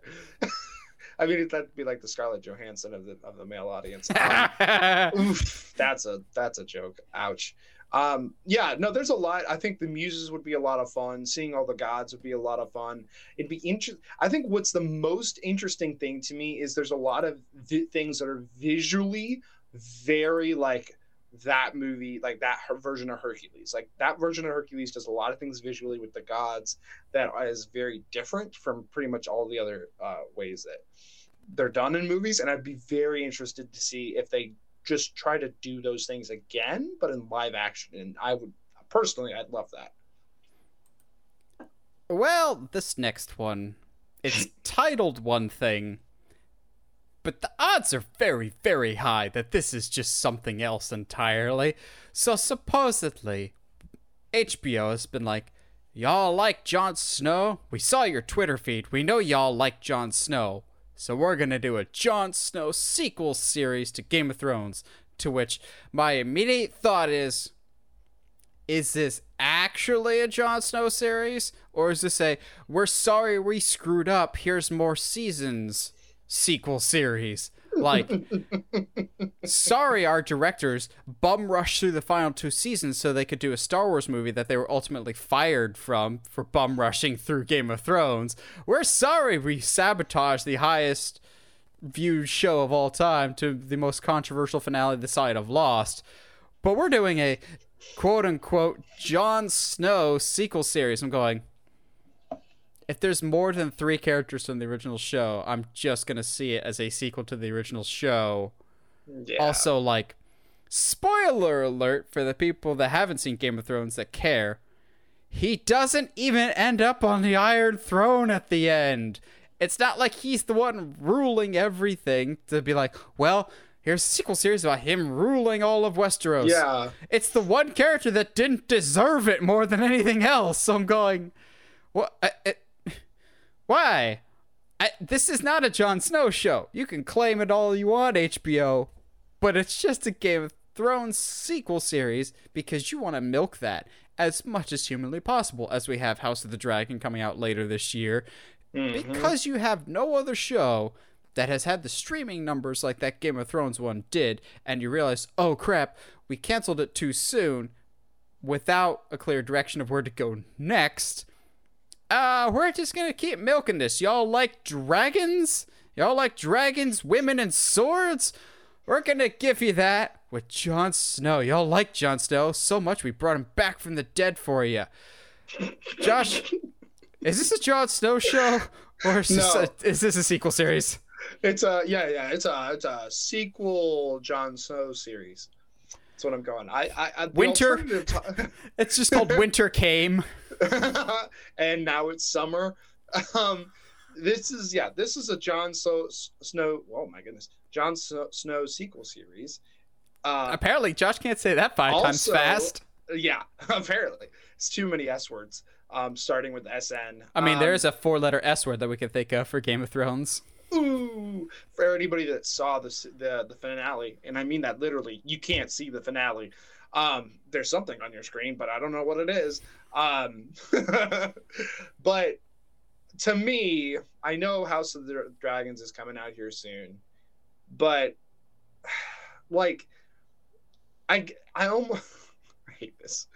I mean, that'd be like the Scarlett Johansson of the of the male audience. <laughs> Um, Oof, that's a that's a joke. Ouch. Um, yeah, no, there's a lot. I think the muses would be a lot of fun. Seeing all the gods would be a lot of fun. It'd be interesting. I think what's the most interesting thing to me is there's a lot of vi- things that are visually very like that movie, like that her- version of Hercules. Like that version of Hercules does a lot of things visually with the gods that is very different from pretty much all the other uh, ways that they're done in movies. And I'd be very interested to see if they just try to do those things again, but in live action. And I would personally, I'd love that. well, this next one, it's <laughs> titled one thing, but the odds are very, very high that this is just something else entirely. So supposedly, HBO has been like, Y'all like Jon Snow? We saw your Twitter feed. We know y'all like Jon Snow. So we're going to do a Jon Snow sequel series to Game of Thrones. To which my immediate thought is is this actually a Jon Snow series? Or is this a we're sorry we screwed up, here's more seasons sequel series? Like, sorry, our directors bum rushed through the final two seasons so they could do a Star Wars movie that they were ultimately fired from for bum rushing through Game of Thrones. We're sorry we sabotaged the highest viewed show of all time to the most controversial finale the side of Lost. But we're doing a quote unquote Jon Snow sequel series. I'm going, if there's more than three characters from the original show, I'm just going to see it as a sequel to the original show. Yeah. Also, like, spoiler alert for the people that haven't seen Game of Thrones that care. He doesn't even end up on the Iron Throne at the end. It's not like he's the one ruling everything to be like, well, here's a sequel series about him ruling all of Westeros. yeah. It's the one character that didn't deserve it more than anything else. So I'm going, what? It, why? I, this is not a Jon Snow show. You can claim it all you want, HBO, but it's just a Game of Thrones sequel series because you want to milk that as much as humanly possible. As we have House of the Dragon coming out later this year, Mm-hmm. because you have no other show that has had the streaming numbers like that Game of Thrones one did, and you realize, oh crap, we canceled it too soon without a clear direction of where to go next. Uh, we're just gonna keep milking this. Y'all like dragons? Y'all like dragons, women, and swords? We're gonna give you that with Jon Snow. Y'all like Jon Snow so much we brought him back from the dead for you. Josh, is this a Jon Snow show or is, this, No. a, is this a sequel series? It's a yeah, yeah. It's a it's a sequel Jon Snow series. That's what I'm going. I, I, I Winter. alternative <laughs> It's just called <laughs> Winter Came. and now it's summer. Um, this is yeah. This is a John so- Snow. Oh my goodness, John Snow, Snow sequel series. Uh, Apparently, Josh can't say that five times fast. yeah, <laughs> apparently it's too many S words. Um, starting with SN. I mean, um, there is a four-letter S word that we could think of for Game of Thrones. Ooh for anybody that saw the the the finale and i mean that literally you can't see the finale. Um there's something on your screen but i don't know what it is. Um <laughs> but to me i know house of the dragons is coming out here soon but <sighs> like i i almost <laughs> i hate this.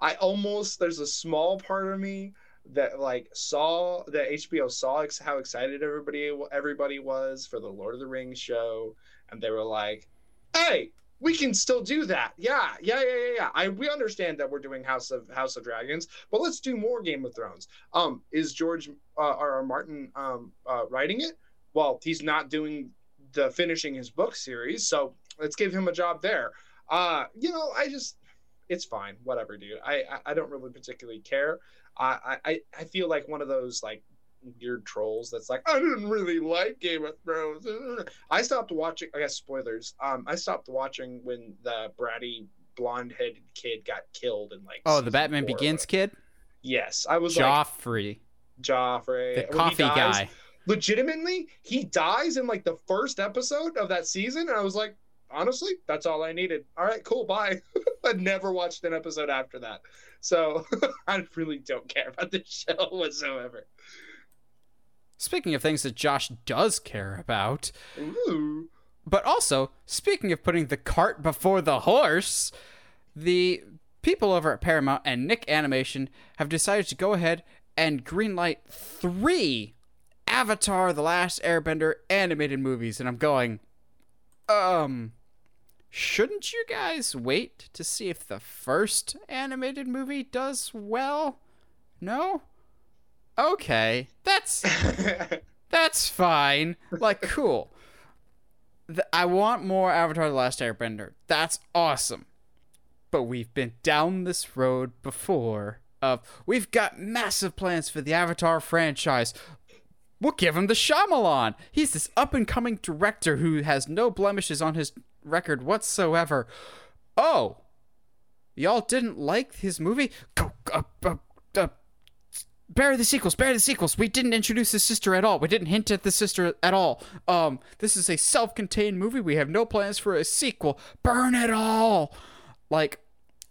I almost there's a small part of me that like saw that HBO saw ex- how excited everybody everybody was for the Lord of the Rings show, and they were like, "Hey, we can still do that. Yeah, yeah, yeah, yeah, yeah. I we understand that we're doing House of House of Dragons, but let's do more Game of Thrones." Um, is George uh, R. R. Martin um uh, writing it? Well, he's not doing the finishing his book series, so let's give him a job there. Uh, you know, I just it's fine, whatever, dude. I I, I don't really particularly care. I, I I feel like one of those like weird trolls that's like I didn't really like Game of Thrones. <laughs> I stopped watching. I guess spoilers. Um, I stopped watching when the bratty blonde-headed kid got killed in like. Oh, the Batman four. Begins kid, Yes, I was like Joffrey, Joffrey, the when coffee dies- guy. Legitimately, he dies in like the first episode of that season, and I was like, honestly, that's all I needed. All right, cool, bye. <laughs> I never watched an episode after that, so <laughs> I really don't care about this show <laughs> whatsoever. Speaking of things that Josh does care about, Ooh. but also speaking of putting the cart before the horse, the people over at Paramount and Nick Animation have decided to go ahead and greenlight three Avatar: The Last Airbender animated movies, and I'm going, um. Shouldn't you guys wait to see if the first animated movie does well? No? Okay. That's <laughs> that's fine. Like, cool. I want more Avatar The Last Airbender. That's awesome. But we've been down this road before of we've got massive plans for the Avatar franchise. We'll give him the Shyamalan. He's this up and coming director who has no blemishes on his record whatsoever. Oh, y'all didn't like his movie? Go, uh, uh, uh, bury the sequels, bury the sequels. We didn't introduce his sister at all. We didn't hint at the sister at all. Um, this is a self-contained movie. We have no plans for a sequel. Burn it all. Like,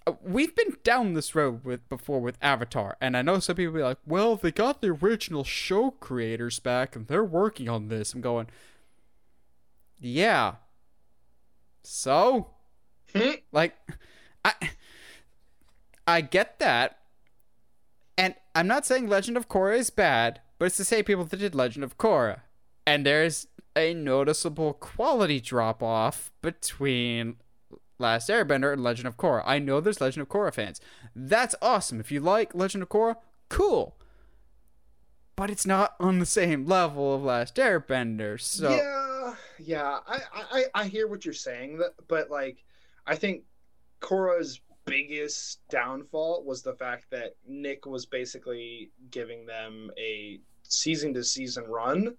uh, we've been down this road with before with Avatar, and I know some people be like, "Well, they got the original show creators back, and they're working on this." I'm going, yeah. So, Hmm? like, I, I get that, and I'm not saying Legend of Korra is bad, but it's the same people that did Legend of Korra, and there's a noticeable quality drop off between Last Airbender and Legend of Korra. I know there's Legend of Korra fans. That's awesome. If you like Legend of Korra, cool. But it's not on the same level of Last Airbender. So Yeah, yeah. I, I I hear what you're saying, but like, I think Korra's biggest downfall was the fact that Nick was basically giving them a season to season run.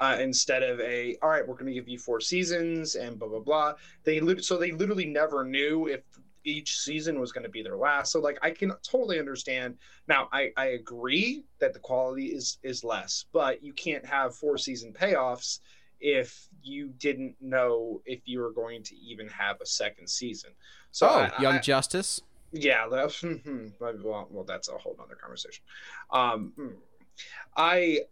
Uh, instead of a all right we're going to give you four seasons and blah blah blah they so they literally never knew if each season was going to be their last so like i can totally understand now i i agree that the quality is is less but you can't have four season payoffs if you didn't know if you were going to even have a second season so oh, I- Young I- Justice. yeah, that's <laughs> well, well, that's a whole nother conversation. Um, hmm. I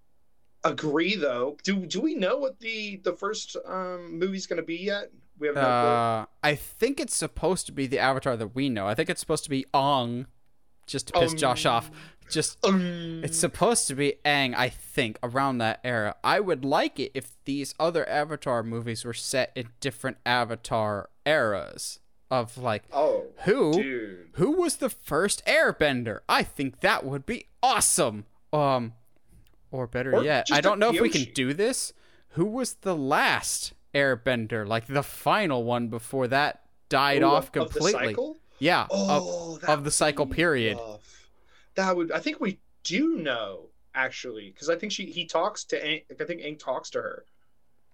agree, though. Do do we know what the the first um, movie's going to be yet? We have no clue. Uh, I think it's supposed to be the Avatar that we know. I think it's supposed to be Ong, just to piss Josh off. Just Um, it's supposed to be Aang, I think, around that era. I would like it if these other Avatar movies were set in different Avatar eras of like oh, who dude. who was the first airbender? I think that would be awesome. Um or better Or yet, I don't know if we can do this. Who was the last airbender? Like the final one before that died Ooh, off of- of the completely. cycle? Yeah, Oh, of, of the cycle period. rough. That would. I think we do know actually, because I think she he talks to. Aang, I think Aang talks to her.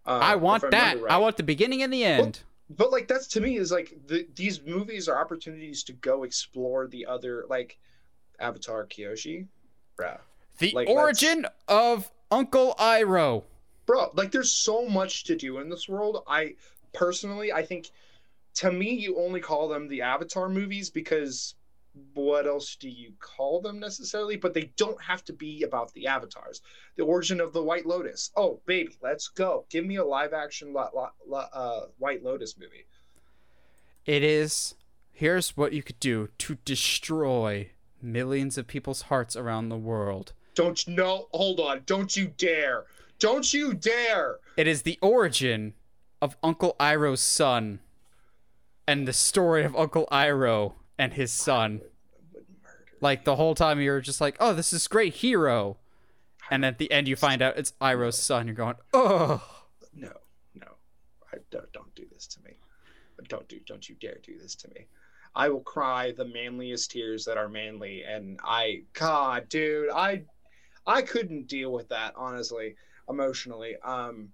Uh, I want remember that. right. I want the beginning and the end. But like that's to me is like the, these movies are opportunities to go explore the other like Avatar Kyoshi, bruh. the like, origin of Uncle Iroh. bro like there's so much to do in this world i personally i think to me you only call them the avatar movies because what else do you call them necessarily but they don't have to be about the avatars. The origin of the white lotus. Oh baby let's go. Give me a live action lo- lo- lo- uh, white lotus movie. It is. Here's what you could do to destroy millions of people's hearts around the world. don't you no hold on. Don't you dare. Don't you dare. It is the origin of Uncle Iroh's son and the story of Uncle Iroh and his son. Like the whole time you're just like, "Oh, this is great hero." And at the end you find out it's Iroh's son. You're going, "Oh." no no I, don't, don't do this to me don't do don't you dare do this to me i will cry the manliest tears that are manly and i god dude i i couldn't deal with that honestly emotionally um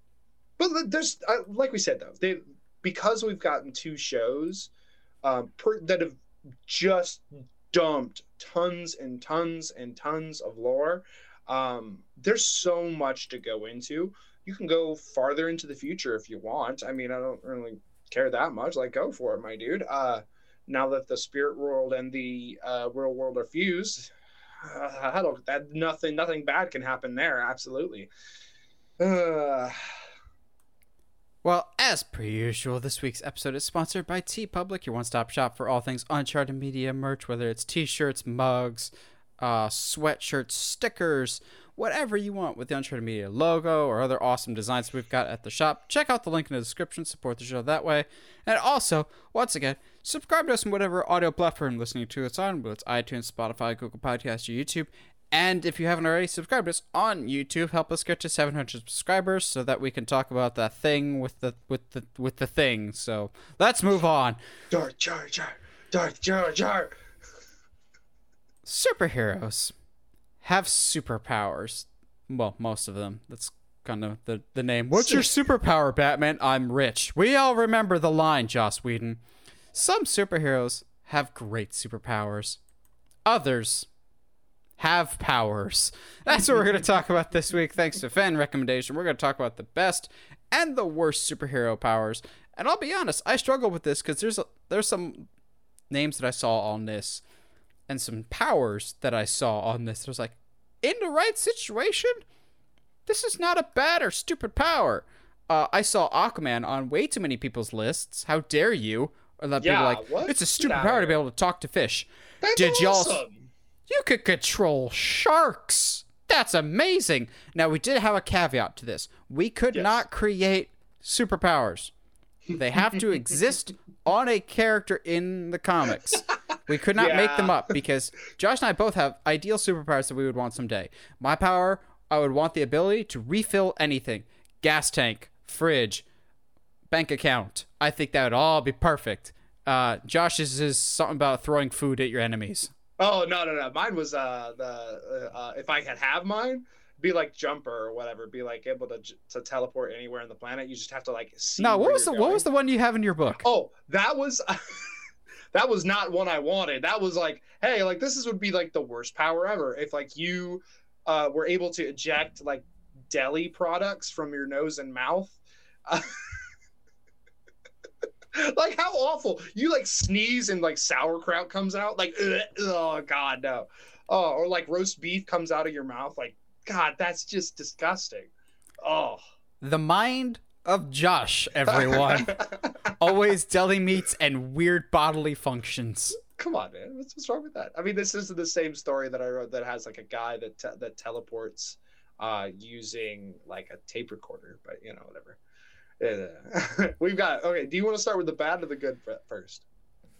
but there's uh, like we said though they because we've gotten two shows um per, that have just dumped tons and tons and tons of lore um there's so much to go into you can go farther into the future if you want. I mean, I don't really care that much. Like, go for it, my dude. Uh, now that the spirit world and the uh, real world are fused, <sighs> uh. That nothing, nothing bad can happen there. Absolutely. <sighs> Uh, Well, as per usual, this week's episode is sponsored by TeePublic, your one stop shop for all things Uncharted Media merch, whether it's t shirts, mugs, uh, sweatshirts, stickers, whatever you want with the Uncharted Media logo or other awesome designs we've got at the shop. Check out the link in the description, support the show that way. And also, once again, subscribe to us on whatever audio platform you're listening to us on, whether it's iTunes, Spotify, Google Podcasts, or YouTube. And if you haven't already subscribed us on YouTube, help us get to 700 subscribers so that we can talk about that thing with the with the with the thing. So let's move on. Darth Jar Jar, Darth Jar Jar. Superheroes have superpowers. Well, most of them. That's kind of the the name. What's your superpower, Batman? I'm rich. We all remember the line, Joss Whedon. Some superheroes have great superpowers. Others have powers. That's what we're going to talk about this week. Thanks to fan recommendation, we're going to talk about the best and the worst superhero powers. And I'll be honest, I struggle with this because there's a, there's some names that I saw on this and some powers that I saw on this. I was like, in the right situation, this is not a bad or stupid power. Uh, I saw Aquaman on way too many people's lists. How dare you? Or that Yeah, people like, what? it's a stupid power to be able to talk to fish. That's Did y'all- awesome. You could control sharks. That's amazing. Now, we did have a caveat to this. We could Yes. not create superpowers. They have to exist on a character in the comics. We could not make them up because Josh and I both have ideal superpowers that we would want someday. My power, I would want the ability to refill anything gas tank, fridge, bank account. I think that would all be perfect. Uh, Josh's is something about throwing food at your enemies. Oh no no no! Mine was uh the uh, if I could have mine, be like jumper or whatever. Be like able to to teleport anywhere on the planet. You just have to like see. No, what was the you're what going. was the one you have in your book? Oh, that was <laughs> that was not one I wanted. That was like, hey, like this is would be like the worst power ever if like you uh were able to eject like deli products from your nose and mouth. <laughs> <laughs> like how awful you like sneeze and like sauerkraut comes out like ugh, <laughs> oh god no oh or like roast beef comes out of your mouth like god that's just disgusting oh The mind of Josh, everyone. <laughs> Always deli meats and weird bodily functions. come on, man. What's, what's wrong with that? I mean, this is the same story that I wrote that has like a guy that te- that teleports uh, using like a tape recorder, but you know, whatever. Yeah. <laughs> We've got okay. Do you want to start with the bad or the good first?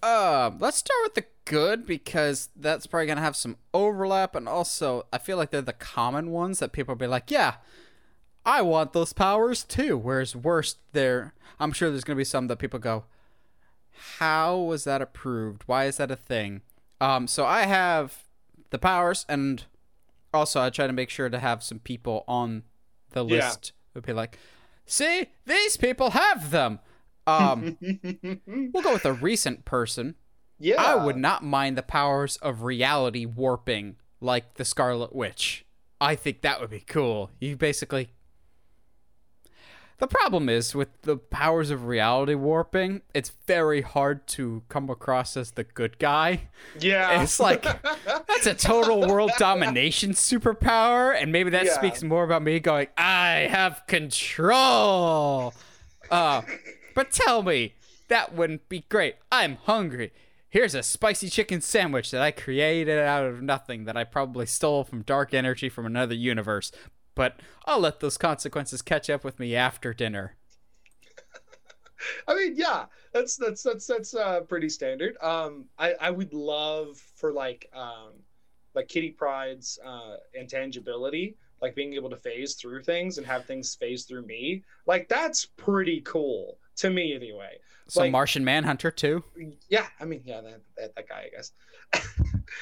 Um, let's start with the good because that's probably gonna have some overlap, and also I feel like they're the common ones that people will be like, yeah, I want those powers too. Whereas worst, there, I'm sure there's gonna be some that people go, how was that approved? Why is that a thing? Um, so I have the powers, and also I try to make sure to have some people on the Yeah. list who'd be like, see, these people have them. Um, <laughs> we'll go with a recent person. yeah, I would not mind the powers of reality warping, like the Scarlet Witch. I think that would be cool. You basically. The problem is with the powers of reality warping, it's very hard to come across as the good guy. Yeah, It's like <laughs> that's a total world domination superpower, and maybe that Yeah. speaks more about me going, I have control. Uh, but tell me, that wouldn't be great. I'm hungry. Here's a spicy chicken sandwich that I created out of nothing that I probably stole from dark energy from another universe. But I'll let those consequences catch up with me after dinner. <laughs> I mean, yeah, that's that's that's that's uh, pretty standard. Um, I I would love for like um, like Kitty Pryde's uh, intangibility, like being able to phase through things and have things phase through me. Like that's pretty cool to me, anyway. So Like- Martian Manhunter too. Yeah, I mean, yeah, that that, that guy, I guess.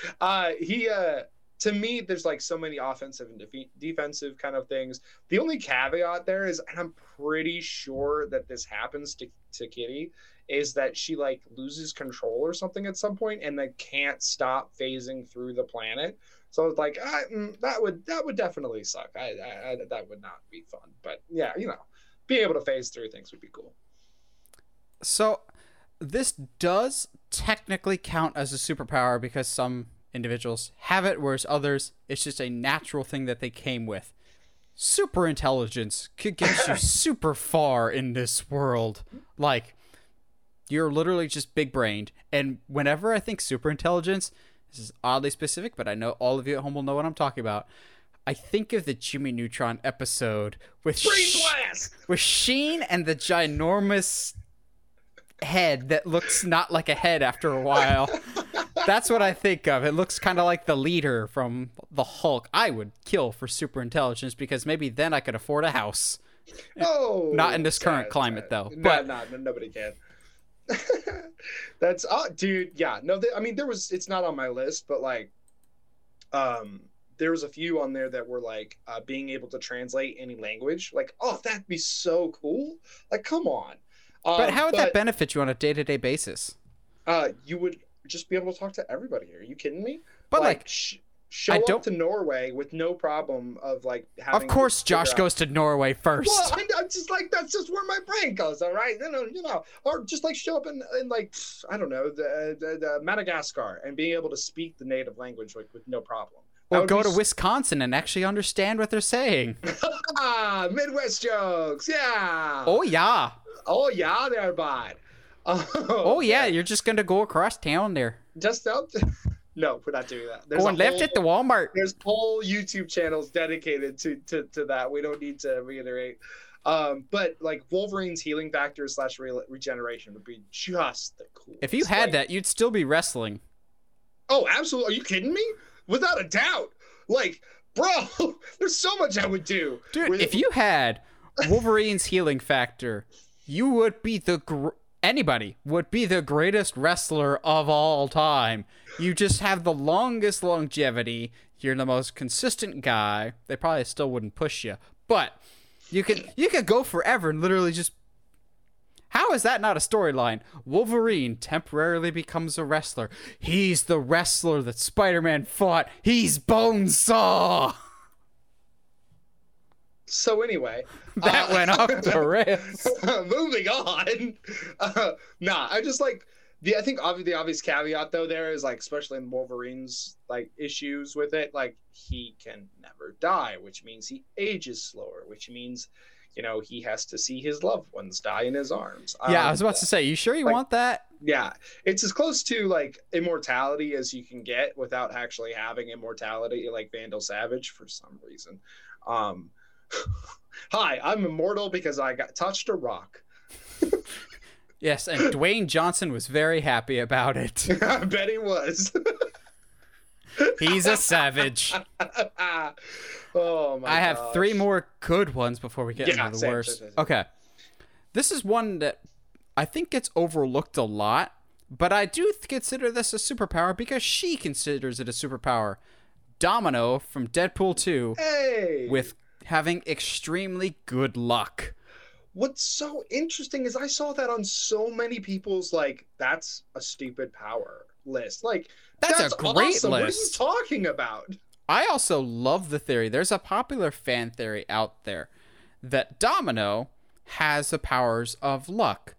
<laughs> uh, he uh, to me, there's like so many offensive and defe- defensive kind of things. The only caveat there is, and I'm pretty sure that this happens to to Kitty, is that she like loses control or something at some point and then can't stop phasing through the planet. So it's like I, mm, that would that would definitely suck. I, I, I that would not be fun. But yeah, you know, being able to phase through things would be cool. So, this does technically count as a superpower because some individuals have it, whereas others, it's just a natural thing that they came with. Super intelligence could get you <coughs> super far in this world. Like, you're literally just big brained. And whenever I think super intelligence, this is oddly specific, but I know all of you at home will know what I'm talking about. I think of the Jimmy Neutron episode with Brain Sh- blast. with Sheen and the ginormous head that looks not like a head after a while. <laughs> That's what I think of. It looks kind of like the leader from the Hulk. I would kill for super intelligence because maybe then I could afford a house. Oh, Not in this current climate, sad. though, No, but- no, no, nobody can. <laughs> That's uh, dude. Yeah, no. th- I mean, there was. It's not on my list, but like, um, there was a few on there that were like uh, being able to translate any language. Like, oh, that'd be so cool. Like, come on. Um, But how would that benefit you on a day to day basis? Uh, you would just be able to talk to everybody. Are you kidding me? But like, sh- show I up don't- to Norway with no problem of like having. of course, Josh out- goes to Norway first. well, I, I'm just like that's just where my brain goes. All right, you know, you know, or just like show up in, in like I don't know the, the, the Madagascar and being able to speak the native language like with no problem. Or go be to Wisconsin and actually understand what they're saying. <laughs> Midwest jokes. Yeah. Oh yeah, Oh yeah, there, bud. <laughs> Oh, oh yeah. You're just gonna go across town there, Just out. <laughs> No, we're not doing that. There's going left whole- at the Walmart. there's whole YouTube channels dedicated to, to to that. We don't need to reiterate. Um, but like Wolverine's healing factor slash re- regeneration would be just the coolest. If you had Like, that, you'd still be wrestling. oh, absolutely. Are you kidding me? Without a doubt. Like, bro, <laughs> there's so much I would do. Dude, with- if you had Wolverine's healing factor, you would be the gr- anybody would be the greatest wrestler of all time. You just have the longest longevity. You're the most consistent guy. They probably still wouldn't push you, but you could you could go forever and literally just. How is that not a storyline? Wolverine temporarily becomes a wrestler. He's the wrestler that Spider-Man fought. He's Bonesaw. <laughs> so anyway, <laughs> That uh, went off the rails. <laughs> moving on. Uh, nah, I just like the. I think obvi- the obvious caveat though there is like, especially in Wolverine's like issues with it, like he can never die, which means he ages slower, which means you know he has to see his loved ones die in his arms. Yeah, I Um, was about to say, you sure you like- want that? yeah, it's as close to like immortality as you can get without actually having immortality, like Vandal Savage for some reason. Um, hi, I'm immortal because I got touched a rock. <laughs> Yes, and Dwayne Johnson was very happy about it. <laughs> I bet he was. <laughs> He's a savage. oh my! God. I have gosh. three more good ones before we get Yeah, into the same, worst. same, same. Okay. This is one that I think gets overlooked a lot, but I do th- consider this a superpower because she considers it a superpower. Domino from Deadpool 2 Hey, with having extremely good luck. what's so interesting is I saw that on so many people's like that's a stupid power list. Like That's a great awesome. list. What are you talking about? I also love the theory. There's a popular fan theory out there that Domino has the powers of luck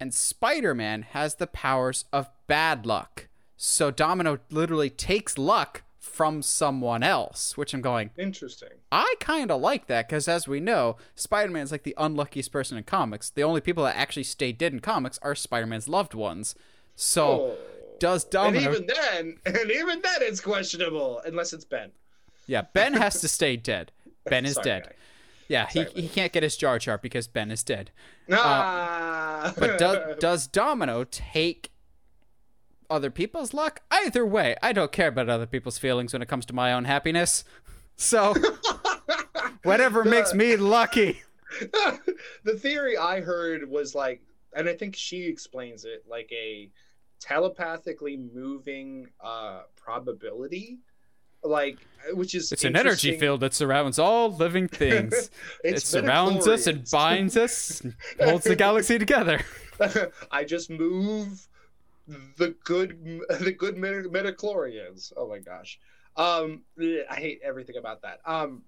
and Spider-Man has the powers of bad luck. So Domino literally takes luck from someone else, which I'm going, Interesting. I kind of like that because as we know, Spider-Man's like the unluckiest person in comics. The only people that actually stay dead in comics are Spider-Man's loved ones. So Oh. does Domino. and even then, <laughs> and even then, it's questionable unless it's Ben. Yeah, Ben has to stay dead. Ben is <laughs> Sorry, dead. guy. Yeah, he, Sorry, he can't get his Jar Jar because Ben is dead. Ah. But does <laughs> does Domino take other people's luck? Either way, I don't care about other people's feelings when it comes to my own happiness. So <laughs> whatever makes me lucky. <laughs> the theory I heard was like, and I think she explains it like a telepathically moving uh probability, like which is It's an energy field that surrounds all living things. <laughs> it surrounds us and binds us, and holds the galaxy together. I just move the good <laughs> the good midichlorians. Oh my gosh. Um I hate everything about that. Um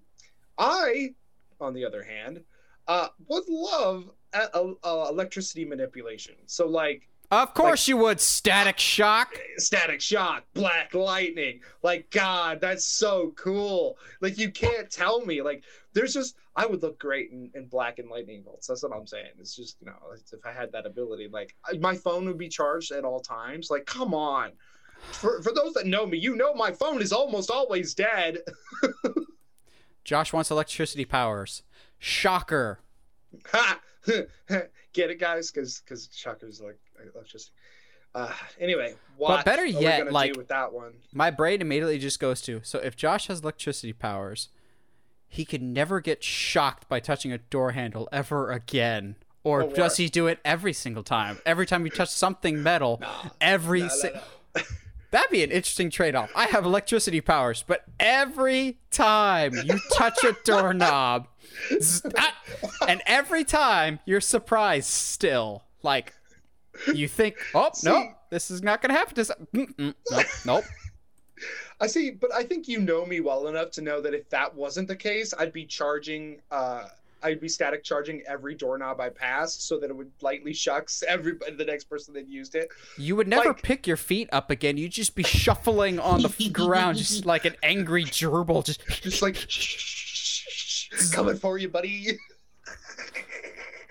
I on the other hand uh would love uh, uh, electricity manipulation. So like Of course you would, Static Shock. static shock, black lightning. Like god, that's so cool. Like you can't tell me like there's just I would look great in, in black and lightning bolts. That's what I'm saying. It's just you know if I had that ability, like my phone would be charged at all times. Like come on. For, for those that know me, you know my phone is almost always dead. <laughs> Josh wants electricity powers. Shocker. Ha! <laughs> Get it, guys? Because because shockers like electricity. Uh, anyway, what better yet, like- do with that one? My brain immediately just goes to so if Josh has electricity powers, he could never get shocked by touching a door handle ever again. Or does he do it every single time? Every time you touch something metal, <laughs> every No, no, si- no. <laughs> That'd be an interesting trade-off. I have electricity powers, but every time you touch a doorknob, ah, <laughs> and every time you're surprised still, like you think, "Oh, See- no, this is not going to happen." To some- nope, nope. I see, but I think you know me well enough to know that if that wasn't the case, I'd be charging. uh I'd be static charging every doorknob I passed so that it would lightly shucks everybody, the next person that used it. You would never Like- pick your feet up again. You'd just be shuffling on the ground, just like an angry gerbil. Just Just like, coming for you, buddy.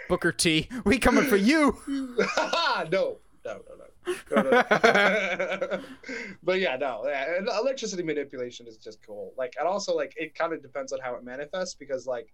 Booker T, we coming for you. <laughs> no, no, no, no. no, no, <laughs> but yeah, no. and Electricity manipulation is just cool. Like, and also like it kind of depends on how it manifests because like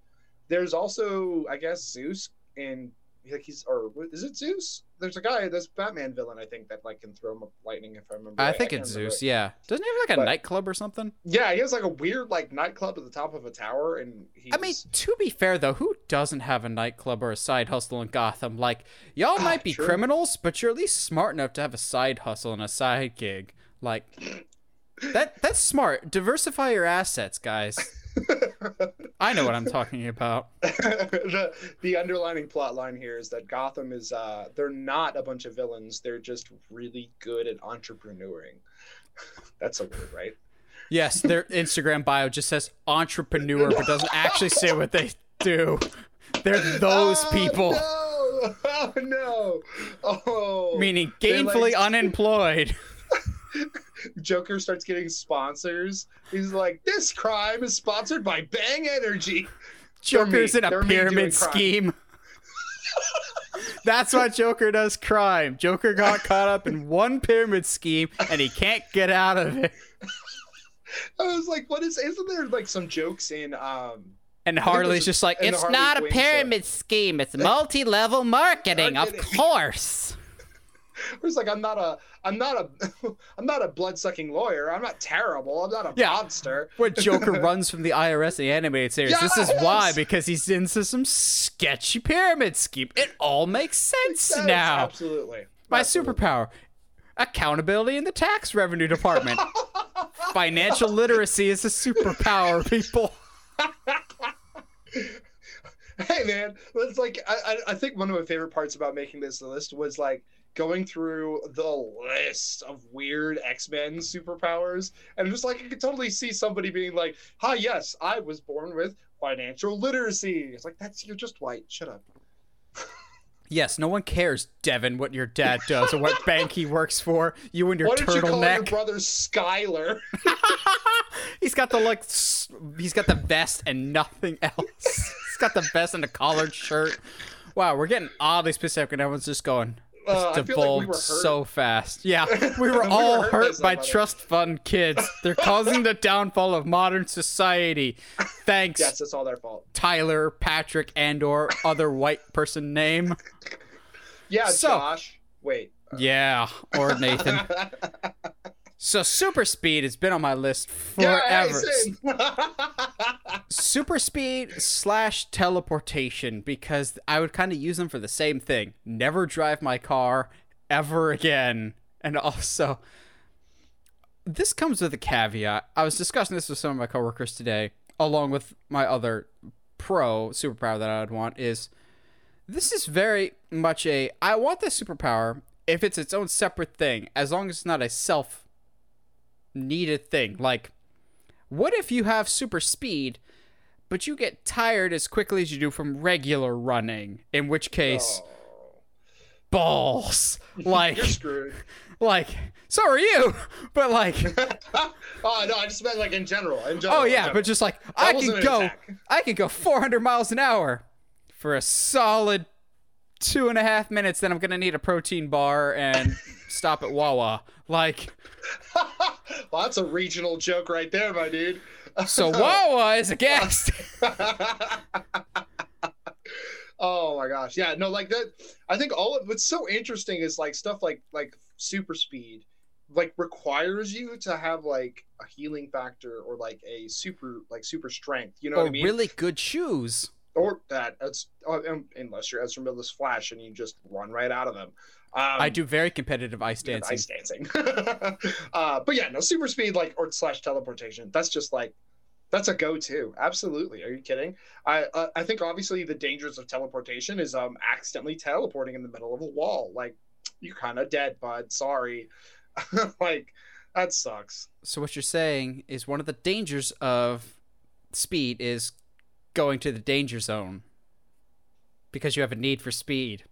there's also I guess Zeus in like he's or is it Zeus? There's a guy, this Batman villain, I think that like can throw m- lightning if I remember. I right. think can't it's Zeus. it. Yeah, doesn't he have like a But- nightclub or something? Yeah, he has like a weird like nightclub at the top of a tower, and he's. I mean, to be fair though, who doesn't have a nightclub or a side hustle in Gotham? Like, y'all Ah, might be true. criminals, but you're at least smart enough to have a side hustle and a side gig. Like, <laughs> that that's smart. Diversify your assets, guys. <laughs> I know what I'm talking about. <laughs> the the underlining plot line here is that Gotham is uh they're not a bunch of villains, they're just really good at entrepreneuring. <laughs> That's a word, right? Yes, their Instagram bio just says entrepreneur, but doesn't actually say what they do. They're those Oh, people, No! <laughs> Oh no! Oh meaning gainfully like- unemployed. Joker starts getting sponsors. He's like, this crime is sponsored by Bang Energy. Joker's in a They're pyramid scheme. That's why Joker does crime. Joker got <laughs> caught up in one pyramid scheme and he can't get out of it. I was like, what is? Isn't there like some jokes in? um And Harley's just like, it's Harley not a Quinn stuff." pyramid scheme. It's multi-level marketing, of course. It's like I'm not a, I'm not a, <laughs> I'm not a blood sucking lawyer. I'm not terrible. I'm not a Yeah. monster. Where <laughs> Joker runs from the IRS the animated series. This is why, because he's into some sketchy pyramid scheme. It all makes sense Yes, now. absolutely. My Absolutely. superpower. Accountability in the tax revenue department. <laughs> Financial literacy is a superpower, people. hey man it's like I i think one of my favorite parts about making this list was like going through the list of weird x-men superpowers and just like i could totally see somebody being like hi yes i was born with financial literacy it's like that's you're just white shut up <laughs> Yes, no one cares, Devin, what your dad does or what bank he works for. You and your why did you call your brother skyler <laughs> he's got the like, he's got the vest and nothing else. <laughs> he's got the vest and a collared shirt. Wow, we're getting oddly specific, and everyone's just going. Uh, feel like we devolved so fast. Yeah, <laughs> we were We were all hurt by hurt by trust fund kids. They're causing the downfall of modern society. Thanks, yes it's all their fault Tyler, Patrick, and or other white person name. yeah So- josh wait Yeah, or Nathan. <laughs> So super speed has been on my list forever. same. <laughs> super speed slash teleportation because I would kind of use them for the same thing. Never drive my car ever again. And also, this comes with a caveat. I was discussing this with some of my coworkers today, along with my other pro superpower that I would want. Is this is very much a I want this superpower if it's its own separate thing, as long as it's not a self needed thing. Like, what if you have super speed, but you get tired as quickly as you do from regular running? In which case, Oh, balls. <laughs> Like, <laughs> like, so are you. <laughs> But like, oh no, I just meant like in general. In general oh yeah, general. but just like I wasn't can go, attack. I can go 400 miles an hour for a solid two and a half minutes. Then I'm gonna need a protein bar and stop at Wawa. Like, <laughs> well, that's a regional joke right there, my dude. so <laughs> Wawa is a gas. <laughs> oh my gosh, yeah, no, like that. I think all of what's so interesting is like stuff like like super speed, like requires you to have like a healing factor or like a super like super strength. You know or what I mean? really good shoes. Or that. Uh, um, unless you're Ezra Miller's Flash and you just run right out of them. Um, I do very competitive ice dancing. Ice dancing. <laughs> uh, but yeah, no super speed like or slash teleportation. That's just like that's a go-to. Absolutely. Are you kidding? I uh, I think obviously the dangers of teleportation is um accidentally teleporting in the middle of a wall. Like you're kind of dead, bud. Sorry. <laughs> like that sucks. So what you're saying is one of the dangers of speed is going to the danger zone because you have a need for speed.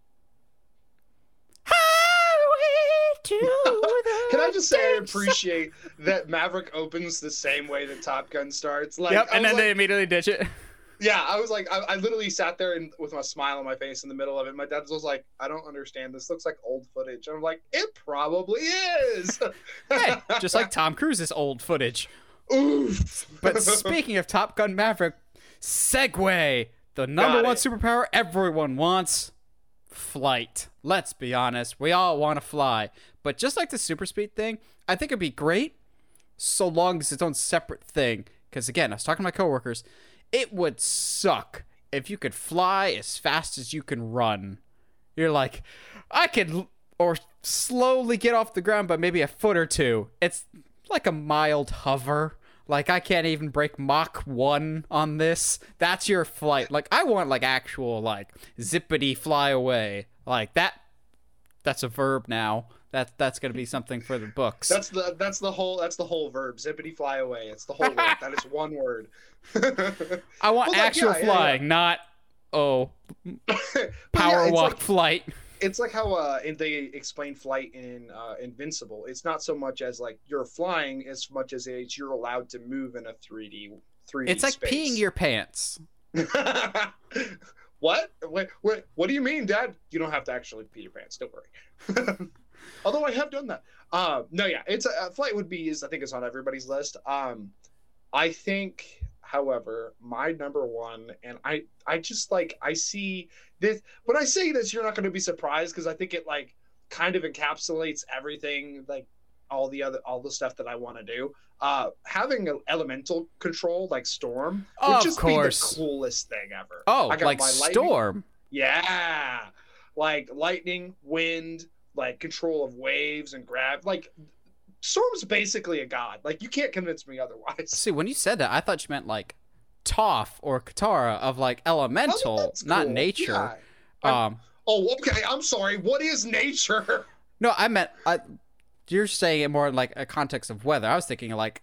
To <laughs> Can I just say I danger zone. appreciate <laughs> that Maverick opens the same way that Top Gun starts? Like, yep, and then like, they immediately ditch it. Yeah, I was like, I, I literally sat there and with my smile on my face in the middle of it. My dad was like, I don't understand. This looks like old footage. And I'm like, it probably is. <laughs> hey, just like Tom Cruise's old footage. Oof. But speaking of Top Gun Maverick, Segue, the number one superpower everyone wants, flight. Let's be honest, we all want to fly. But just like the super speed thing, I think it'd be great so long as it's its own separate thing. Because again, I was talking to my coworkers, it would suck if you could fly as fast as you can run. You're like, I could, or slowly get off the ground by maybe a foot or two. It's like a mild hover. Like I can't even break Mach one on this. That's your flight. Like I want like actual like zippity fly away. Like that. That's a verb now. That that's gonna be something for the books. That's the that's the whole that's the whole verb. Zippity fly away. It's the whole word. That is one word. <laughs> I want Well, like, actual yeah, yeah, flying, not oh <laughs> power yeah, walk like- flight. It's like how uh, they explain flight in uh, Invincible. It's not so much as like you're flying as much as it's you're allowed to move in a 3D 3D. It's like space. peeing your pants. <laughs> what? Wait, wait, what do you mean, Dad? You don't have to actually pee your pants. Don't worry. <laughs> Although I have done that. Um, no, yeah, it's a, a flight would be is I think it's on everybody's list. Um, I think, however, my number one, and I I just like I see this when I say this, you're not going to be surprised because I think it like kind of encapsulates everything like all the other all the stuff that I want to do. Uh, having an elemental control like storm would Of just course. be the coolest thing ever. Oh, like Storm. Yeah, like lightning, wind, like control of waves and grab, Like storm's basically a god. Like you can't convince me otherwise. See, when you said that, I thought you meant like Toph or Katara of like elemental, Oh, that's not nature. Yeah. Um, Oh, okay. I'm sorry. What is nature? <laughs> no, I meant I, you're saying it more in like a context of weather. I was thinking like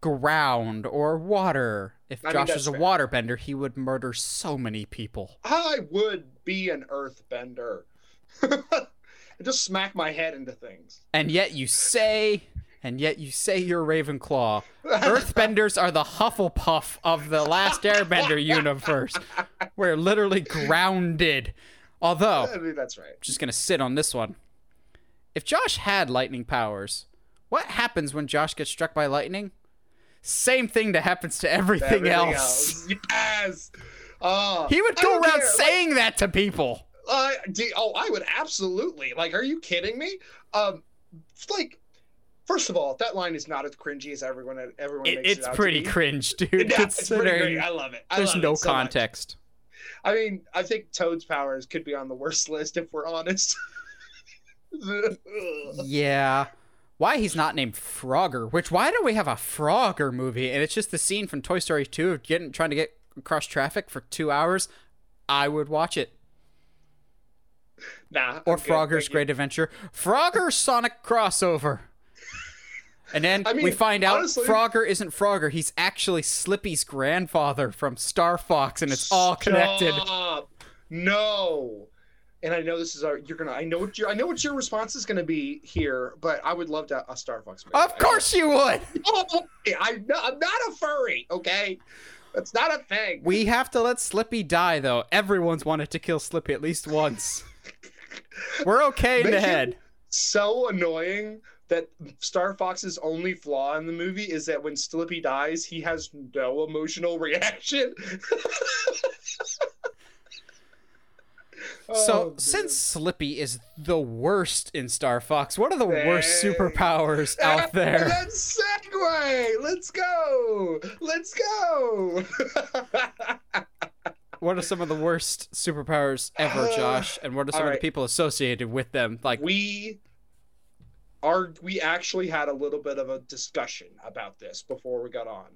ground or water. If I Josh that's was a fair. waterbender, he would murder so many people. I would be an earthbender. <laughs> just smack my head into things. And yet you say, and yet you say you're Ravenclaw. Earthbenders are the Hufflepuff of the Last Airbender universe. We're literally grounded. Although, I mean, that's right. just gonna sit on this one. If Josh had lightning powers, what happens when Josh gets struck by lightning? Same thing that happens to everything, Everything else. <laughs> Yes. Oh, He would go around care. saying that to people. Uh, do, oh, I would absolutely. Like, are you kidding me? Um, like, first of all, that line is not as cringy as everyone everyone It, makes it's it out pretty to be. cringe, <laughs> dude. Yeah, it's pretty considering. I love it. I there's love no it so much. context. I mean, I think Toad's powers could be on the worst <laughs> list if we're honest. <laughs> Yeah. Why he's not named Frogger? Which why don't we have a Frogger movie and it's just the scene from Toy Story 2 of getting trying to get across traffic for two hours? I would watch it. nah. Or I'm good, Frogger's you. Great Adventure. Frogger Sonic crossover. And then I we find out honestly- Frogger isn't Frogger. He's actually Slippy's grandfather from Star Fox, and it's all connected. Stop. No. And I know this is our. You're gonna. I know what your. I know what your response is gonna be here, but I would love to a Star Fox. movie. Of course you would. Oh, I, I'm not, I'm not a furry. Okay, that's not a thing. We have to let Slippy die, though. Everyone's wanted to kill Slippy at least once. <laughs> We're okay in Make the head. so annoying that Star Fox's only flaw in the movie is that when Slippy dies, he has no emotional <laughs> reaction. So, Oh, since Slippy is the worst in Star Fox, what are the worst superpowers <laughs> out there? Let's segue. Let's go. Let's go. <laughs> What are some of the worst superpowers ever, <sighs> Josh? And what are some of the people associated with them? Like, we we actually had a little bit of a discussion about this before we got on.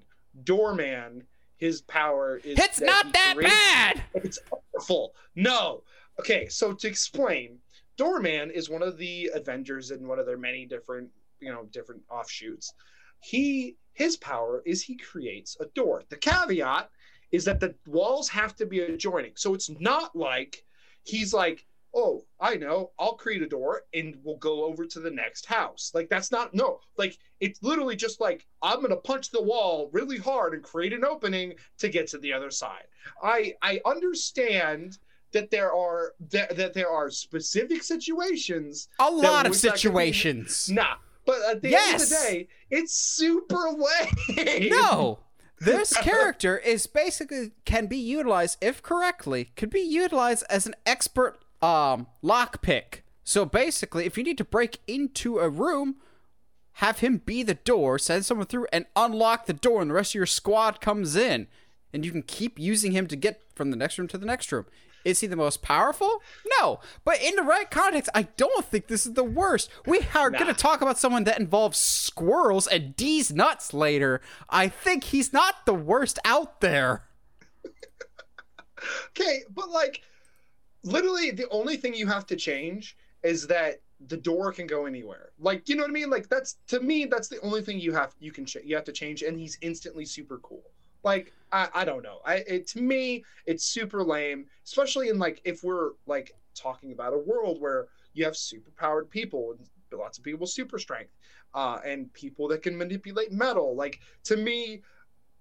Doorman, his power is it's that not that creates- bad! It's awful. No. Okay, so to explain, Doorman is one of the Avengers in one of their many different, you know, different offshoots. He his power is he creates a door. The caveat is that the walls have to be adjoining. So it's not like he's like, "Oh, I know, I'll create a door and we'll go over to the next house." Like that's not no. Like it's literally just like I'm going to punch the wall really hard and create an opening to get to the other side. I I understand that there are that, that there are specific situations. A lot of could be- situations. Nah, but at the end of the day, it's super lame. No! <laughs> This character is basically can be utilized, if correctly, could be utilized as an expert um lockpick. So basically, if you need to break into a room, have him be the door, send someone through, and unlock the door, and the rest of your squad comes in. And you can keep using him to get from the next room to the next room. Is he the most powerful? No. But in the right context, I don't think this is the worst. We are Nah. going to talk about someone that involves squirrels and D's nuts later. I think he's not the worst out there. <laughs> Okay, but like literally the only thing you have to change is that the door can go anywhere. Like, you know what I mean? Like that's to me that's the only thing you have you can ch- you have to change and he's instantly super cool. Like I I don't know. I it to me it's super lame, especially in like if we're like talking about a world where you have super powered people and lots of people with super strength uh and people that can manipulate metal. Like to me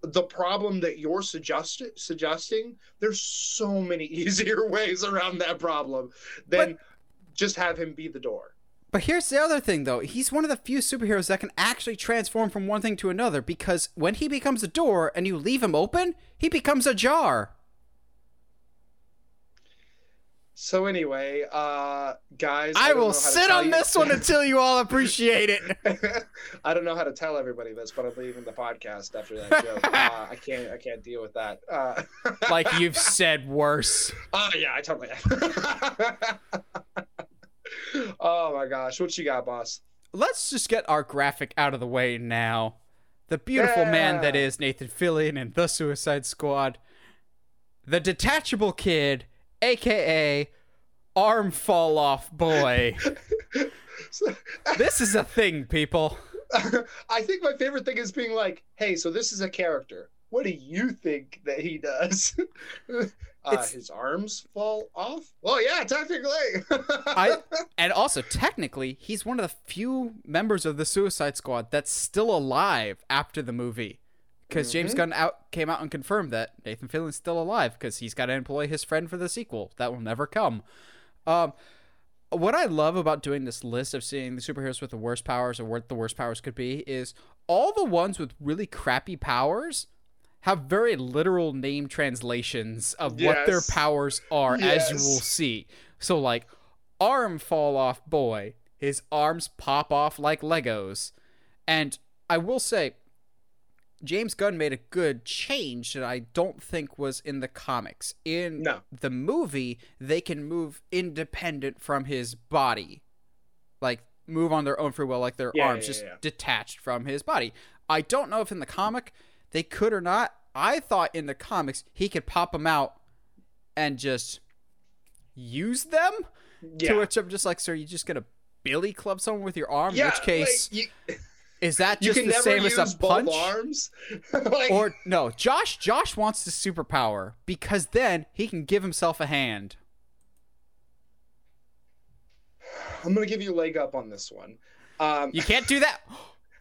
the problem that you're suggest- suggesting, there's so many <laughs> easier ways around that problem than But- just have him be the door. But here's the other thing, though. He's one of the few superheroes that can actually transform from one thing to another because when he becomes a door and you leave him open, he becomes a jar. So anyway, uh, guys, I, don't will sit on this one <laughs> until you all appreciate it. <laughs> I don't know how to tell everybody this, but I'm leaving the podcast after that joke. <laughs> Uh, I can't. I can't deal with that. Uh, like you've said worse. oh yeah, I totally. oh my gosh, what you got, boss? Let's just get our graphic out of the way now. The beautiful man that is Nathan Fillion in The Suicide Squad. The detachable kid, aka arm fall off boy. <laughs> <laughs> this is a thing, people. <laughs> I think my favorite thing is being like, "Hey, so this is a character. What do you think that he does? uh, his arms fall off? Well, yeah, technically. I and also technically he's one of the few members of the Suicide Squad that's still alive after the movie. Because James Mhm. Gunn out came out and confirmed that Nathan Fillion's still alive because he's got to employ his friend for the sequel that will never come. Um, what I love about doing this list of seeing the superheroes with the worst powers or what the worst powers could be is all the ones with really crappy powers have very literal name translations of what their powers are, as you will see. So, like, arm fall off boy, his arms pop off like Legos. And I will say, James Gunn made a good change that I don't think was in the comics. In No. the movie, they can move independent from his body. Like, move on their own free will, like their Yeah, arms yeah, just yeah. detached from his body. I don't know if in the comic they could or not. I thought in the comics he could pop them out and just use them. To which I'm just like, sir, you just gonna billy club someone with your arm? yeah, in which case, like, you, is that just the same as a punch? arms. <laughs> like, Or no, Josh. Josh wants the superpower because then he can give himself a hand. I'm gonna give you a leg up on this one. Um, You can't do that.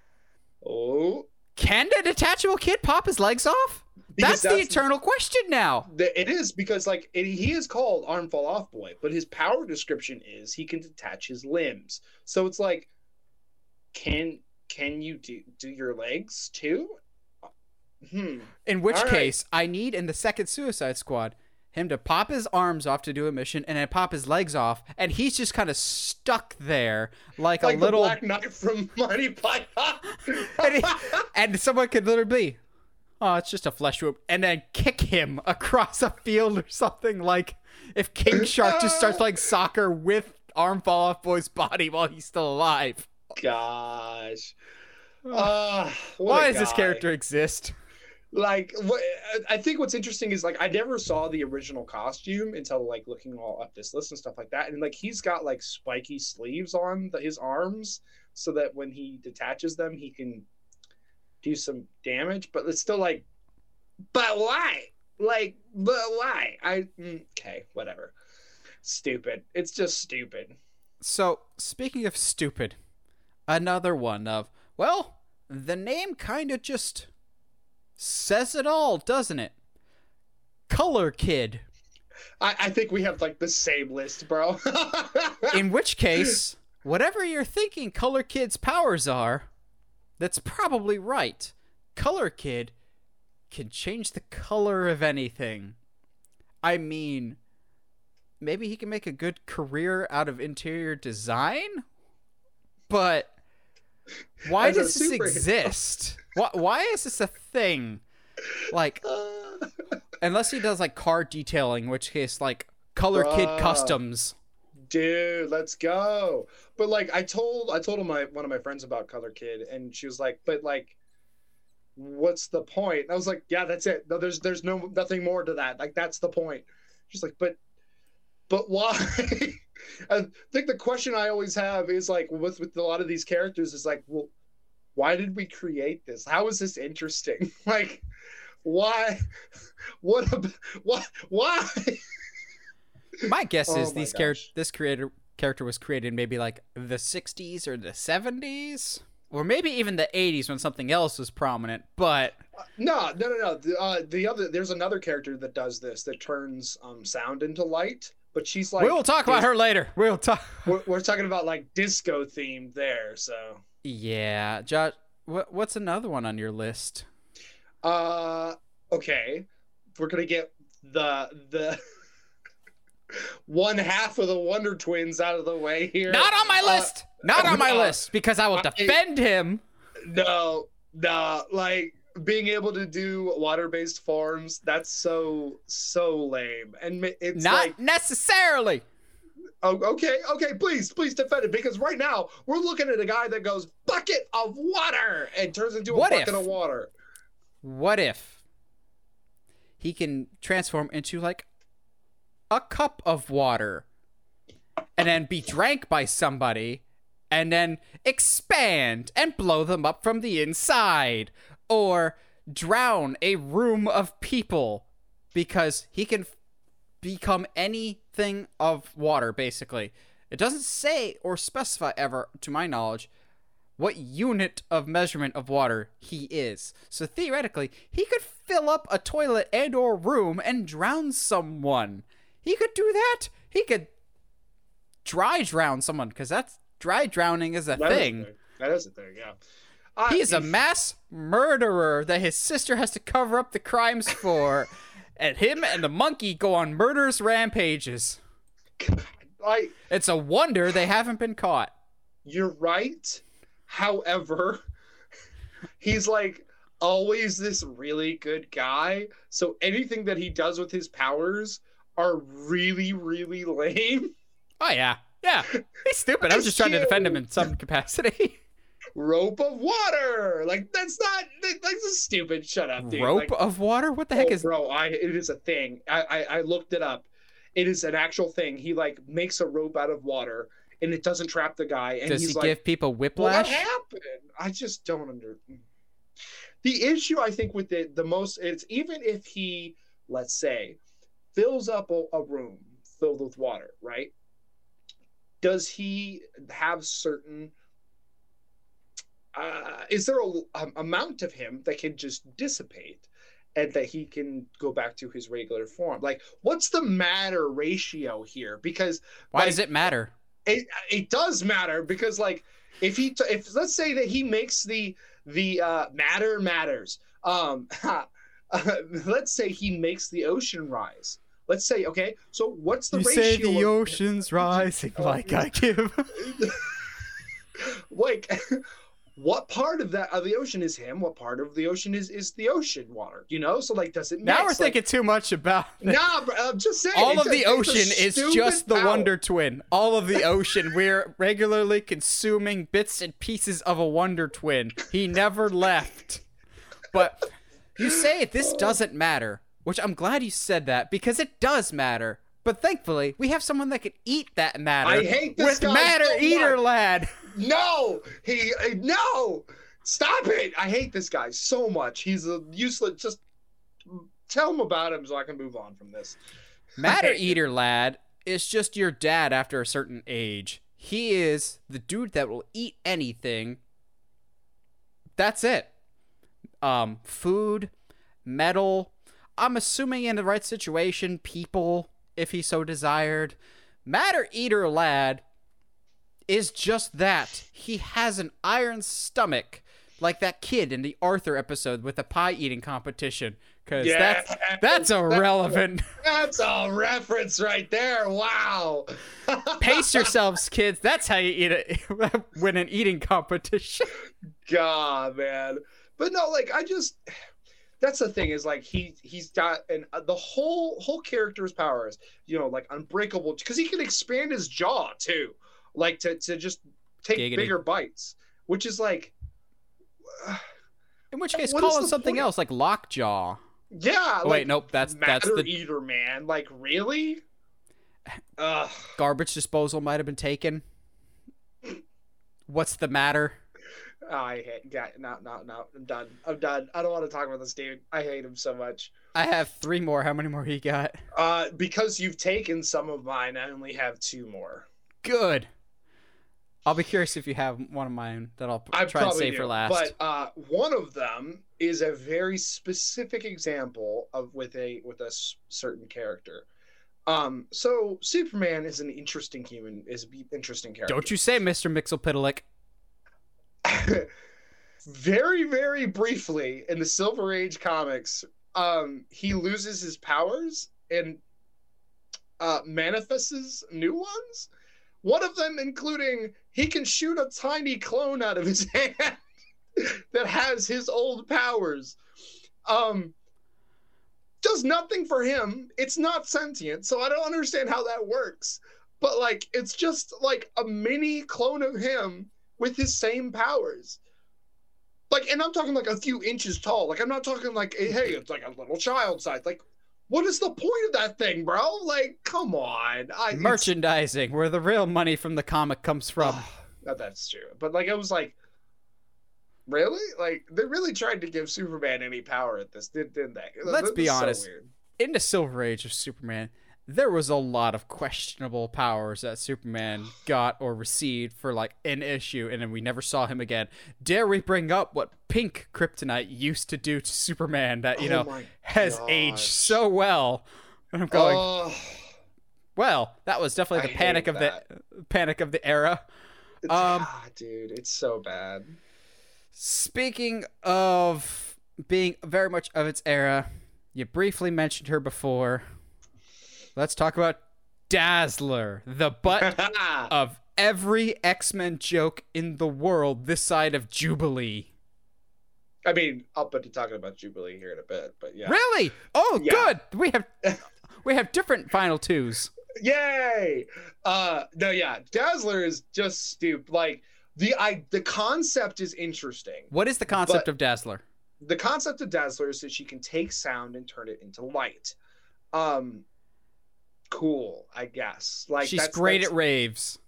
<gasps> oh, Can the detachable kid pop his legs off? Because That's, the that's- eternal question now. it is because like it, he is called arm fall off boy, but his power description is he can detach his limbs. So it's like, can can you do do your legs too? Hmm. In which All right. case, I need in the second Suicide Squad him to pop his arms off to do a mission and then pop his legs off, and he's just kind of stuck there like, Like a little. Black Knight from Monty Python. <laughs> and, he- and someone could literally be, oh, it's just a flesh wound, and then kick him <laughs> across a field or something. Like if King Shark just starts playing soccer with arm fall off boy's body while he's still alive. Gosh. Uh, Why does this character exist? like what i think what's interesting is like i never saw the original costume until like looking all up this list and stuff like that and like he's got like spiky sleeves on the, his arms so that when he detaches them he can do some damage but it's still like but why? Like but why? I mm, okay whatever. Stupid. It's just stupid. So, speaking of stupid, another one of, well, the name kind of just says it all, doesn't it? Color Kid. i, I think we have like the same list bro <laughs> In which case, whatever you're thinking Color Kid's powers are, that's probably right. Color Kid can change the color of anything. I mean, maybe he can make a good career out of interior design? But why does this exist? Why, why is this a thing? Like, <laughs> unless he does like car detailing, which case, like, Color Kid Customs. dude let's go but like i told i told my one of my friends about color kid and she was like but like what's the point?" point and i was like yeah that's it no there's there's no nothing more to that like that's the point she's like but but why <laughs> i think the question i always have is like with with a lot of these characters is like well why did we create this how is this interesting <laughs> like why what why why My guess Oh is my these char- gosh. this creator character was created maybe like the 60s or the 70s or maybe even the 80s when something else was prominent. But No, no, no, no. The, uh, the other there's another character that does this that turns um sound into light, but she's like we will talk about her later. <laughs> We'll talk. <laughs> We're, we're talking about like disco themed there, so. Yeah, Josh. What what's another one on your list? Uh, okay, we're gonna get the the <laughs> one half of the Wonder Twins out of the way here. Not on my Uh, list. Not on my uh, list because I will I- defend him. No, no, like being able to do water-based forms. That's so so lame, and it's Not like necessarily. Oh, okay, okay, please, please defend it because right now we're looking at a guy that goes bucket of water and turns into a What bucket if? of water. What if he can transform into like a cup of water and then be drank by somebody and then expand and blow them up from the inside or drown a room of people because he can f- become anything of water basically it doesn't say or specify ever to my knowledge what unit of measurement of water he is. So theoretically, he could fill up a toilet and or room and drown someone. He could do that. He could dry drown someone because that's dry drowning is a That is a thing. That is a thing, yeah. He's a mass murderer that his sister has to cover up the crimes for. <laughs> and him and the monkey go on murderous rampages. <laughs> like It's a wonder they haven't been caught. you're right. However, <laughs> he's like always this really good guy. So anything that he does with his powers are really, really lame. Oh yeah. Yeah. He's stupid. I'm just trying to defend him in some capacity. Rope of water. Like that's not that- that's a stupid. Shut up, dude. Rope Like, of water? What the heck oh, is bro? I it is a thing. I, I I looked it up. It is an actual thing. He like makes a rope out of water, and it doesn't trap the guy. And Does he's he like, give people Well, what whiplash? happened? I just don't under. Mm. The issue I think with it, the most, it's even if he, let's say, fills up a, a room filled with water, right? Does he have certain? Uh, is there a, a amount of him that can just dissipate, and that he can go back to his regular form? Like, what's the matter ratio here? Because Why like, does it matter? it it does matter because like if he t- if let's say that he makes the the uh matter matters um <laughs> let's say he makes the ocean rise let's say okay so what's the You ratio say the of- ocean's <laughs> rising like. I give. <laughs> like what part of that of the ocean is him what part of the ocean is is the ocean water you know so like does it matter? now we're mix? Like, thinking too much about <laughs> it. nah bro, i'm just saying All of a- the ocean is just the. Wonder Twin. All of the <laughs> ocean. We're regularly consuming bits and pieces of a Wonder Twin. He never left. But you say this doesn't matter, which I'm glad you said that because it does matter. But thankfully, we have someone that can eat that matter I hate this with Matter so Eater. Lad. <laughs> No, he no. Stop it! I hate this guy so much. He's a useless. Just tell him about him so I can move on from this. Matter Eater Lad is just your dad after a certain age. He is the dude that will eat anything. That's it. Um, food, metal. I'm assuming in the right situation, people, if he so desired. Matter Eater Lad is just that. He has an iron stomach, like that kid in the Arthur episode with the pie eating competition. Cause that's that's <laughs> irrelevant. That's a reference right there. Wow. <laughs> Pace yourselves, kids. That's how you eat it <laughs> win an eating competition. God, man. But no, like I just. That's the thing is like he he's got and uh, the whole whole character's powers, you know, like unbreakable because he can expand his jaw too, like to to just take Giggity. bigger bites, which is like. In which case, call it something point? else like lockjaw. Yeah. Oh, like, wait, nope. That's that's the eater, man. Like really? <sighs> Ugh. garbage disposal might have been taken. What's the matter? I hate. Yeah, no, no, no. I'm done. I'm done. I don't want to talk about this dude. I hate him so much. I have three more. How many more you got? Uh, because you've taken some of mine, I only have two more. Good. I'll be curious if you have one of mine that I'll I try and save do, for last. But uh, one of them is a very specific example of with a with a s- certain character. Um, so Superman is an interesting human, is an interesting character. Don't you say, Mister Mxyzptlk. <laughs> very, very briefly in the Silver Age comics, um, he loses his powers and uh, manifests new ones. One of them, including he can shoot a tiny clone out of his <laughs> hand that has his old powers. Um, does nothing for him. It's not sentient, so I don't understand how that works. But like, it's just like a mini clone of him with his same powers. Like, and I'm talking like a few inches tall. Like, I'm not talking like, hey, it's like a little child size. Like, what is the point of that thing, bro? Like, come on. I, Merchandising, where the real money from the comic comes from. <sighs> That- that's true. But like, it was like, really? Like, they really tried to give Superman any power at this, did, didn't they? Let's This be so honest. In the Silver Age of Superman, there was a lot of questionable powers that Superman got or received for like an issue, and then we never saw him again. Dare we bring up what Pink Kryptonite used to do to Superman that you Oh know has aged so well? And I'm going, Oh, well, that was definitely I the panic hate of the panic of the era. Um, ah, dude, it's so bad. Speaking of being very much of its era, you briefly mentioned her before. Let's talk about Dazzler, the butt <laughs> of every X Men joke in the world this side of Jubilee. I mean, I'll put you talking about Jubilee here in a bit, but yeah. Really? Oh, Yeah. good. We have <laughs> we have different final twos. Yay! Uh, no, yeah, Dazzler is just stupid. Like the I the concept is interesting. What is the concept of Dazzler? The concept of Dazzler is that she can take sound and turn it into light. Um, cool, I guess. Like She's that's- great that's- at raves.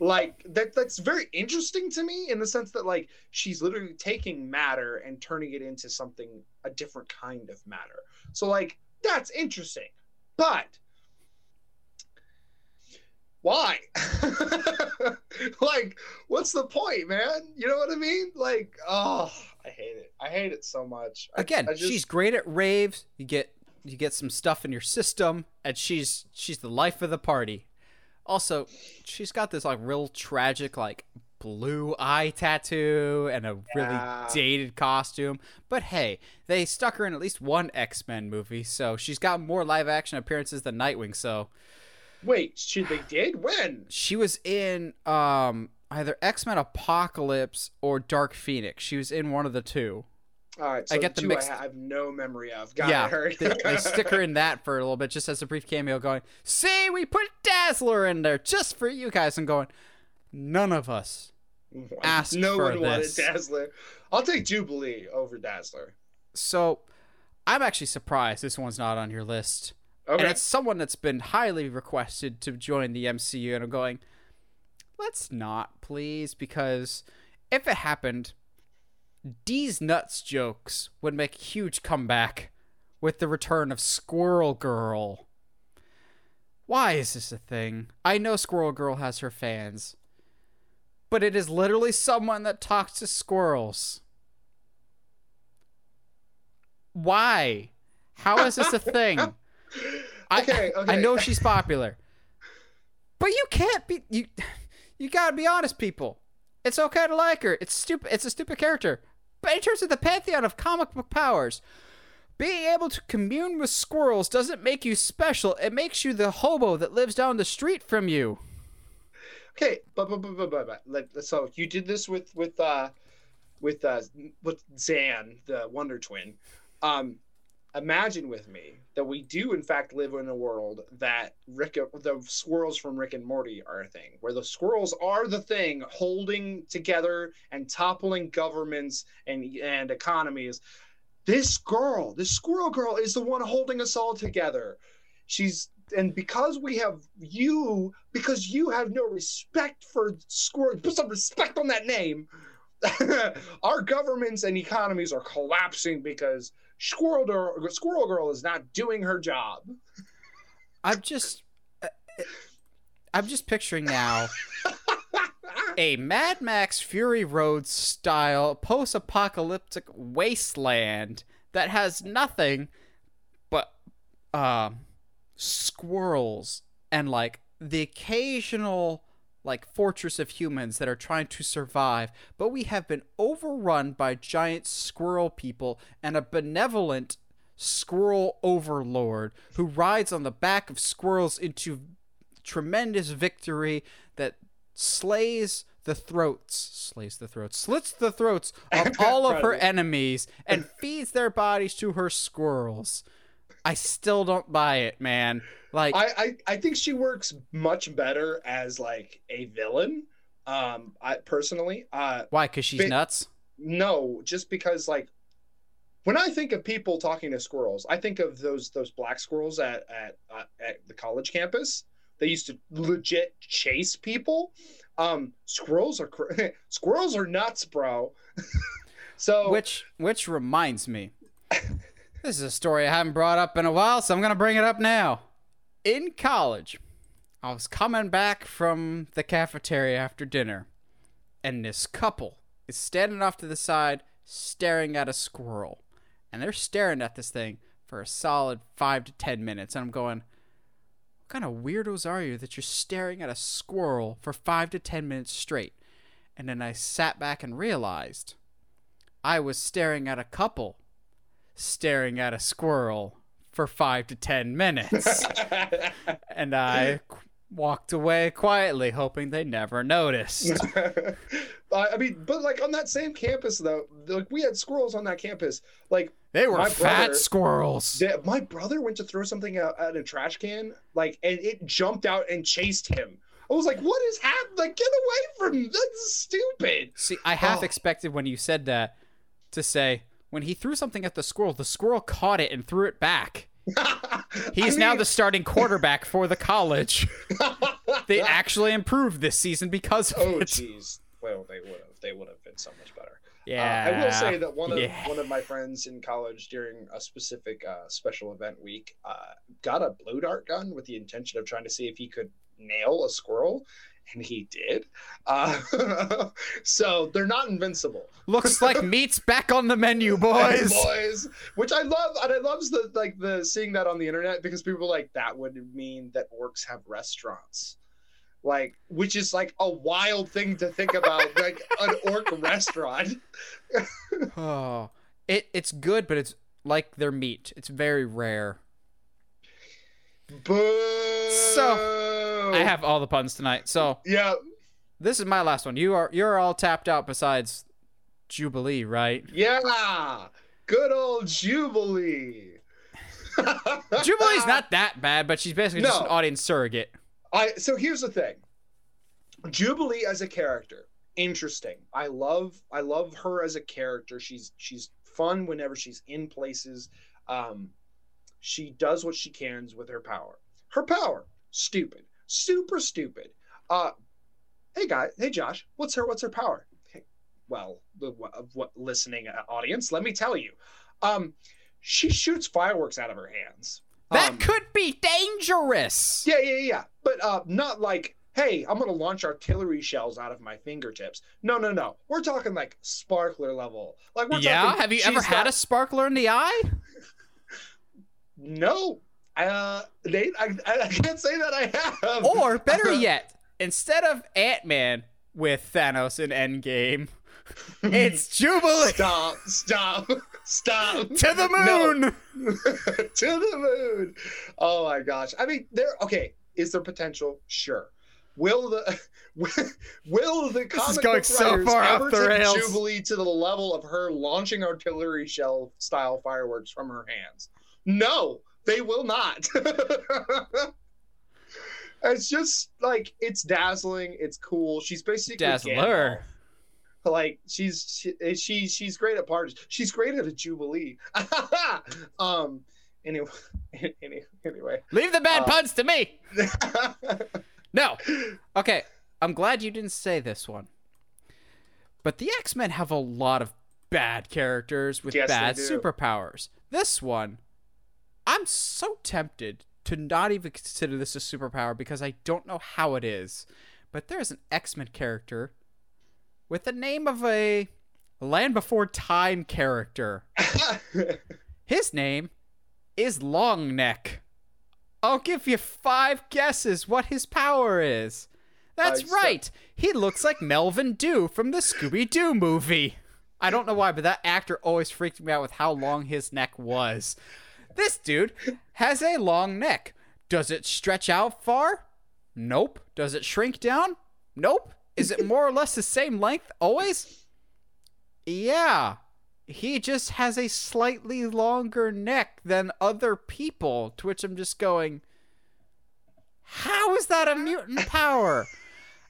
like that that's very interesting to me in the sense that like she's literally taking matter and turning it into something a different kind of matter. So like that's interesting. But why? <laughs> Like what's the point man? You know what i mean? Like oh i hate it. I hate it so much. I- Again, I just- she's great at raves. You get you get some stuff in your system, and she's she's the life of the party. Also, she's got this like real tragic like blue eye tattoo and a really dated costume. But hey, they stuck her in at least one X Men movie, so she's got more live action appearances than Nightwing. So wait she they did when she was in um either X Men Apocalypse or Dark Phoenix. She was in one of the two. All right so I get the mixed- I have no memory of got yeah, they, they stick her in <laughs> that for a little bit, just as a brief cameo, going, "See, we put Dazzler in there just for you guys," and going, "None of us." asked no for one wanted this. Dazzler. I'll take Jubilee over Dazzler. So, I'm actually surprised this one's not on your list, Okay. and it's someone that's been highly requested to join the MCU, and I'm going, "Let's not, please," because if it happened, D's nuts jokes would make a huge comeback with the return of Squirrel Girl. Why is this a thing? I know Squirrel Girl has her fans, but it is literally someone that talks to squirrels. Why? How is this a thing? <laughs> I, Okay, okay. I know she's popular, but you can't be you. You gotta be honest, people. It's okay to like her. It's stupid. It's a stupid character. But in terms of the pantheon of comic book powers, being able to commune with squirrels doesn't make you special. It makes you the hobo that lives down the street from you. okay, but but but but but, but so you did this with with uh with uh with Zan, the Wonder Twin. Um, imagine with me that we do in fact live in a world that Rick the squirrels from Rick and Morty are a thing, where the squirrels are the thing holding together and toppling governments and and economies. This girl, this squirrel girl, is the one holding us all together. She's and because we have you, because you have no respect for squirrel, put some respect on that name. <laughs> Our governments and economies are collapsing because Squirrel Girl, Squirrel Girl is not doing her job. I'm just, uh, I'm just picturing now <laughs> a Mad Max Fury Road style post apocalyptic wasteland that has nothing but um squirrels and like the occasional like fortress of humans that are trying to survive, but we have been overrun by giant squirrel people and a benevolent squirrel overlord who rides on the back of squirrels into tremendous victory that slays the throats, slays the throats, slits the throats <laughs> of all of her enemies and <laughs> feeds their bodies to her squirrels. I still don't buy it, man. Like I, I I think she works much better as like a villain. Um, I personally, uh, why? Because she's nuts. no, just because like when I think of people talking to squirrels, I think of those those black squirrels at at uh, at the college campus. They used to legit chase people. Um, squirrels are cr- <laughs> squirrels are nuts, bro. <laughs> so Which which reminds me, <laughs> this is a story I haven't brought up in a while, so I'm gonna bring it up now. In college, I was coming back from the cafeteria after dinner, and this couple is standing off to the side, staring at a squirrel, and they're staring at this thing for a solid five to ten minutes, and I'm going. What kind of weirdos are you that you're staring at a squirrel for five to ten minutes straight? And then I sat back and realized I was staring at a couple staring at a squirrel for five to ten minutes. <laughs> and I walked away quietly, hoping they never noticed. <laughs> I mean, but like on that same campus though, like we had squirrels on that campus. Like They were fat brother- squirrels. the- my brother went to throw something out at a trash can, like, and it jumped out and chased him. I was like, "What is happening? Like, get away from me! That's stupid." See, I half Oh. expected when you said that to say, when he threw something at the squirrel, the squirrel caught it and threw it back. <laughs> He's I now the starting quarterback for the college. <laughs> They actually improved this season because of oh, it. jeez. Well, they would have. They would have been so much better. Yeah. Uh, I will say that one of yeah. one of my friends in college during a specific uh, special event week uh, got a blue dart gun with the intention of trying to see if he could nail a squirrel, and he did. Uh, <laughs> so they're not invincible, Looks <laughs> like meat's back on the menu, boys. boys. Which I love, and I love the like the seeing that on the internet because people are like that would mean that orcs have restaurants. Like, which is like a wild thing to think about, <laughs> like an orc restaurant. Oh, it it's good, but it's like their meat. It's very rare. Boo! So, I have all the puns tonight. So Yeah, this is my last one. You are you're all tapped out besides Jubilee, right? yeah. Good old Jubilee. <laughs> Jubilee's not that bad, but she's basically just an audience surrogate. I so here's the thing. Jubilee as a character, interesting. I love I love her as a character. She's she's fun whenever she's in places. Um she does what she can with her power. Her power, stupid. Super stupid. Uh hey guy, hey Josh, what's her what's her power? Hey, well, the what, what listening uh, audience, let me tell you. Um she shoots fireworks out of her hands. That Um, could be dangerous. yeah, yeah, yeah. But uh, not like, hey, I'm gonna launch artillery shells out of my fingertips. No, no, no. We're talking like sparkler level. Like we're yeah. talking. Have you ever had got- a sparkler in the eye? <laughs> No. Uh, Nate, I, I can't say that I have. Or better yet, instead of Ant Man with Thanos in Endgame, <laughs> it's Jubilee Stop! Stop! Stop! <laughs> to the No. moon. <laughs> to the moon. Oh my gosh. I mean, there. Okay, is there potential? Sure. Will the will the comic going book so writers far ever the take rails. Jubilee to the level of her launching artillery shell style fireworks from her hands? No, they will not. <laughs> it's just like it's dazzling. It's cool. She's basically Dazzler. Gandalf. Like she's she, she she's great at parties. She's great at a jubilee. <laughs> um. Anyway. <laughs> Anyway. Leave the bad Uh, puns to me. No. Okay. I'm glad you didn't say this one. But the X Men have a lot of bad characters with Yes, bad superpowers. This one, I'm so tempted to not even consider this a superpower because I don't know how it is. But there's an X Men character with the name of a Land Before Time character. <laughs> His name is Longneck. I'll give you five guesses what his power is. That's I right. He looks like Melvin Dew from the Scooby Doo movie. I don't know why, but that actor always freaked me out with how long his neck was. This dude has a long neck. Does it stretch out far? Nope. Does it shrink down? Nope. Is it more or less the same length always? Yeah. He just has a slightly longer neck than other people, to which I'm just going, how is that a mutant power?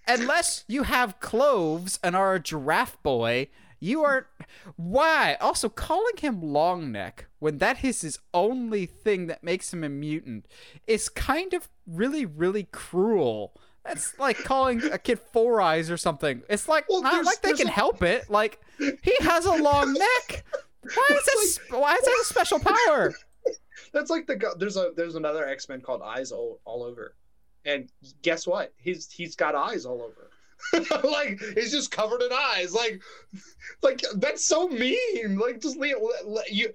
Unless you have cloves and are a giraffe boy, you are. Why? Also, calling him Longneck when that is his only thing that makes him a mutant is kind of really, really cruel. That's like calling a kid Four Eyes or something. It's like Well, not like they can a- help it. Like he has a long neck. Why is that? sp- Why is that a special power? <laughs> That's like the there's a there's another X Men called Eyes all, all over, and guess what? He's he's got eyes all over. <laughs> like he's just covered in eyes. Like like that's so mean. Like just leave, you.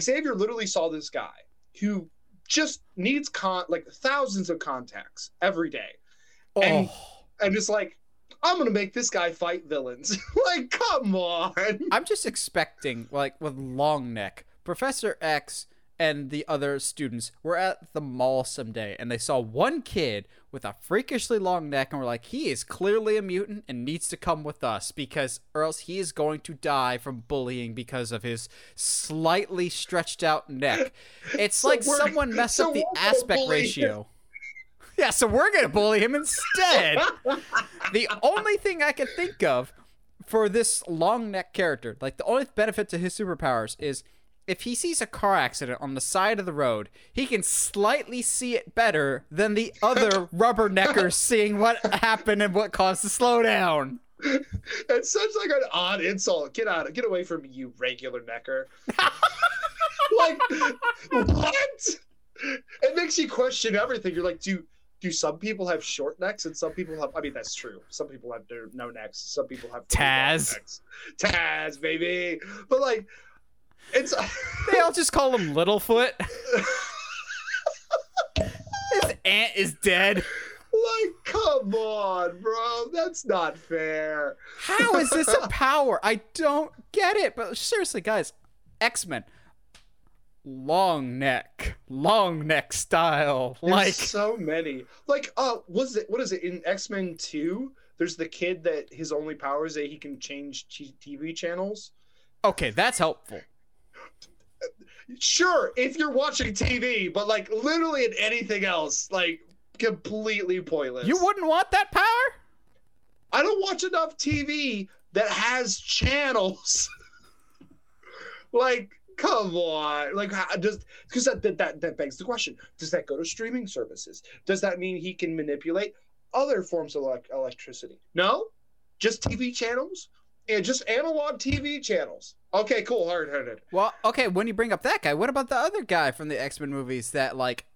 Xavier literally saw this guy who just needs con like thousands of contacts every day, And- Oh. and just like I'm gonna make this guy fight villains. <laughs> like come on. I'm just expecting, like, with long neck, Professor X and the other students were at the mall someday and they saw one kid with a freakishly long neck and were like, he is clearly a mutant and needs to come with us because, or else he is going to die from bullying because of his slightly stretched out neck. <laughs> It's So like someone messed so up the aspect ratio. <laughs> Yeah, so we're gonna bully him instead. <laughs> the only thing I can think of for this long neck character, like the only benefit to his superpowers is if he sees a car accident on the side of the road, he can slightly see it better than the other <laughs> rubberneckers seeing what happened and what caused the slowdown. It's such like an odd insult. Get out! of Get away from me, you regular necker. <laughs> like what? It makes you question everything. You're like, do do some people have short necks and some people have? I mean, that's true. Some people have their no necks. Some people have Taz. necks. Taz, baby. But like, it's They all just call him Littlefoot. His aunt is dead. like, come on, bro. That's not fair. How is this a <laughs> power? I don't get it. But seriously, guys, X Men, long neck, long neck style. There's like, so many. Like, uh, was it what is it in X Men Two? There's the kid that his only power is that he can change t- TV channels. okay, that's helpful. Sure, if you're watching TV, but like literally in anything else, like completely pointless. You wouldn't want that power? I don't watch enough TV that has channels. <laughs> like, come on. Like, how, does because that, that that begs the question: Does that go to streaming services? Does that mean he can manipulate other forms of elec electricity? No, just TV channels and just analog TV channels. Okay, cool. Hard headed. Well, okay, when you bring up that guy, what about the other guy from the X Men movies that, like,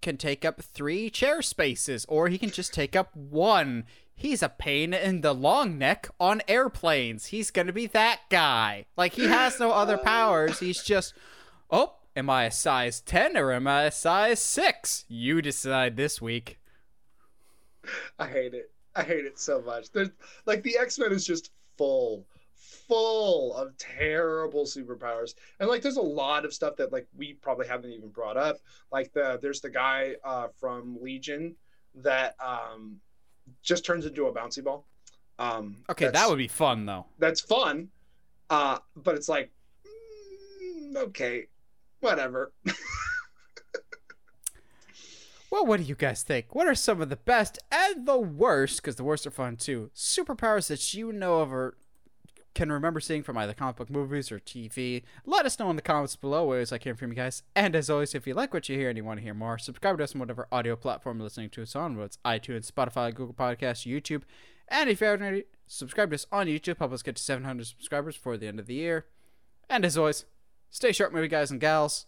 can take up three chair spaces, or he can just take up one? He's a pain in the long neck on airplanes. He's gonna be that guy. Like, he has no other <laughs> powers. He's just, oh, am I a size 10 or am I a size 6? You decide this week. I hate it. I hate it so much. There's like the X Men is just full, full of terrible superpowers, and like there's a lot of stuff that like we probably haven't even brought up. Like the there's the guy uh, from Legion that um, just turns into a bouncy ball. Um, Okay, that would be fun, though. that's fun, uh, but it's like mm, okay, whatever. <laughs> Well, what do you guys think? What are some of the best and the worst, because the worst are fun too, superpowers that you know of or can remember seeing from either comic book movies or TV? Let us know in the comments below. Always like hearing from you guys. And as always, if you like what you hear and you want to hear more, subscribe to us on whatever audio platform you're listening to us on, whether it's iTunes, Spotify, Google Podcasts, YouTube. And if you haven't already subscribed to us on YouTube, help us get to 700 subscribers before the end of the year. And as always, stay sharp, movie guys and gals.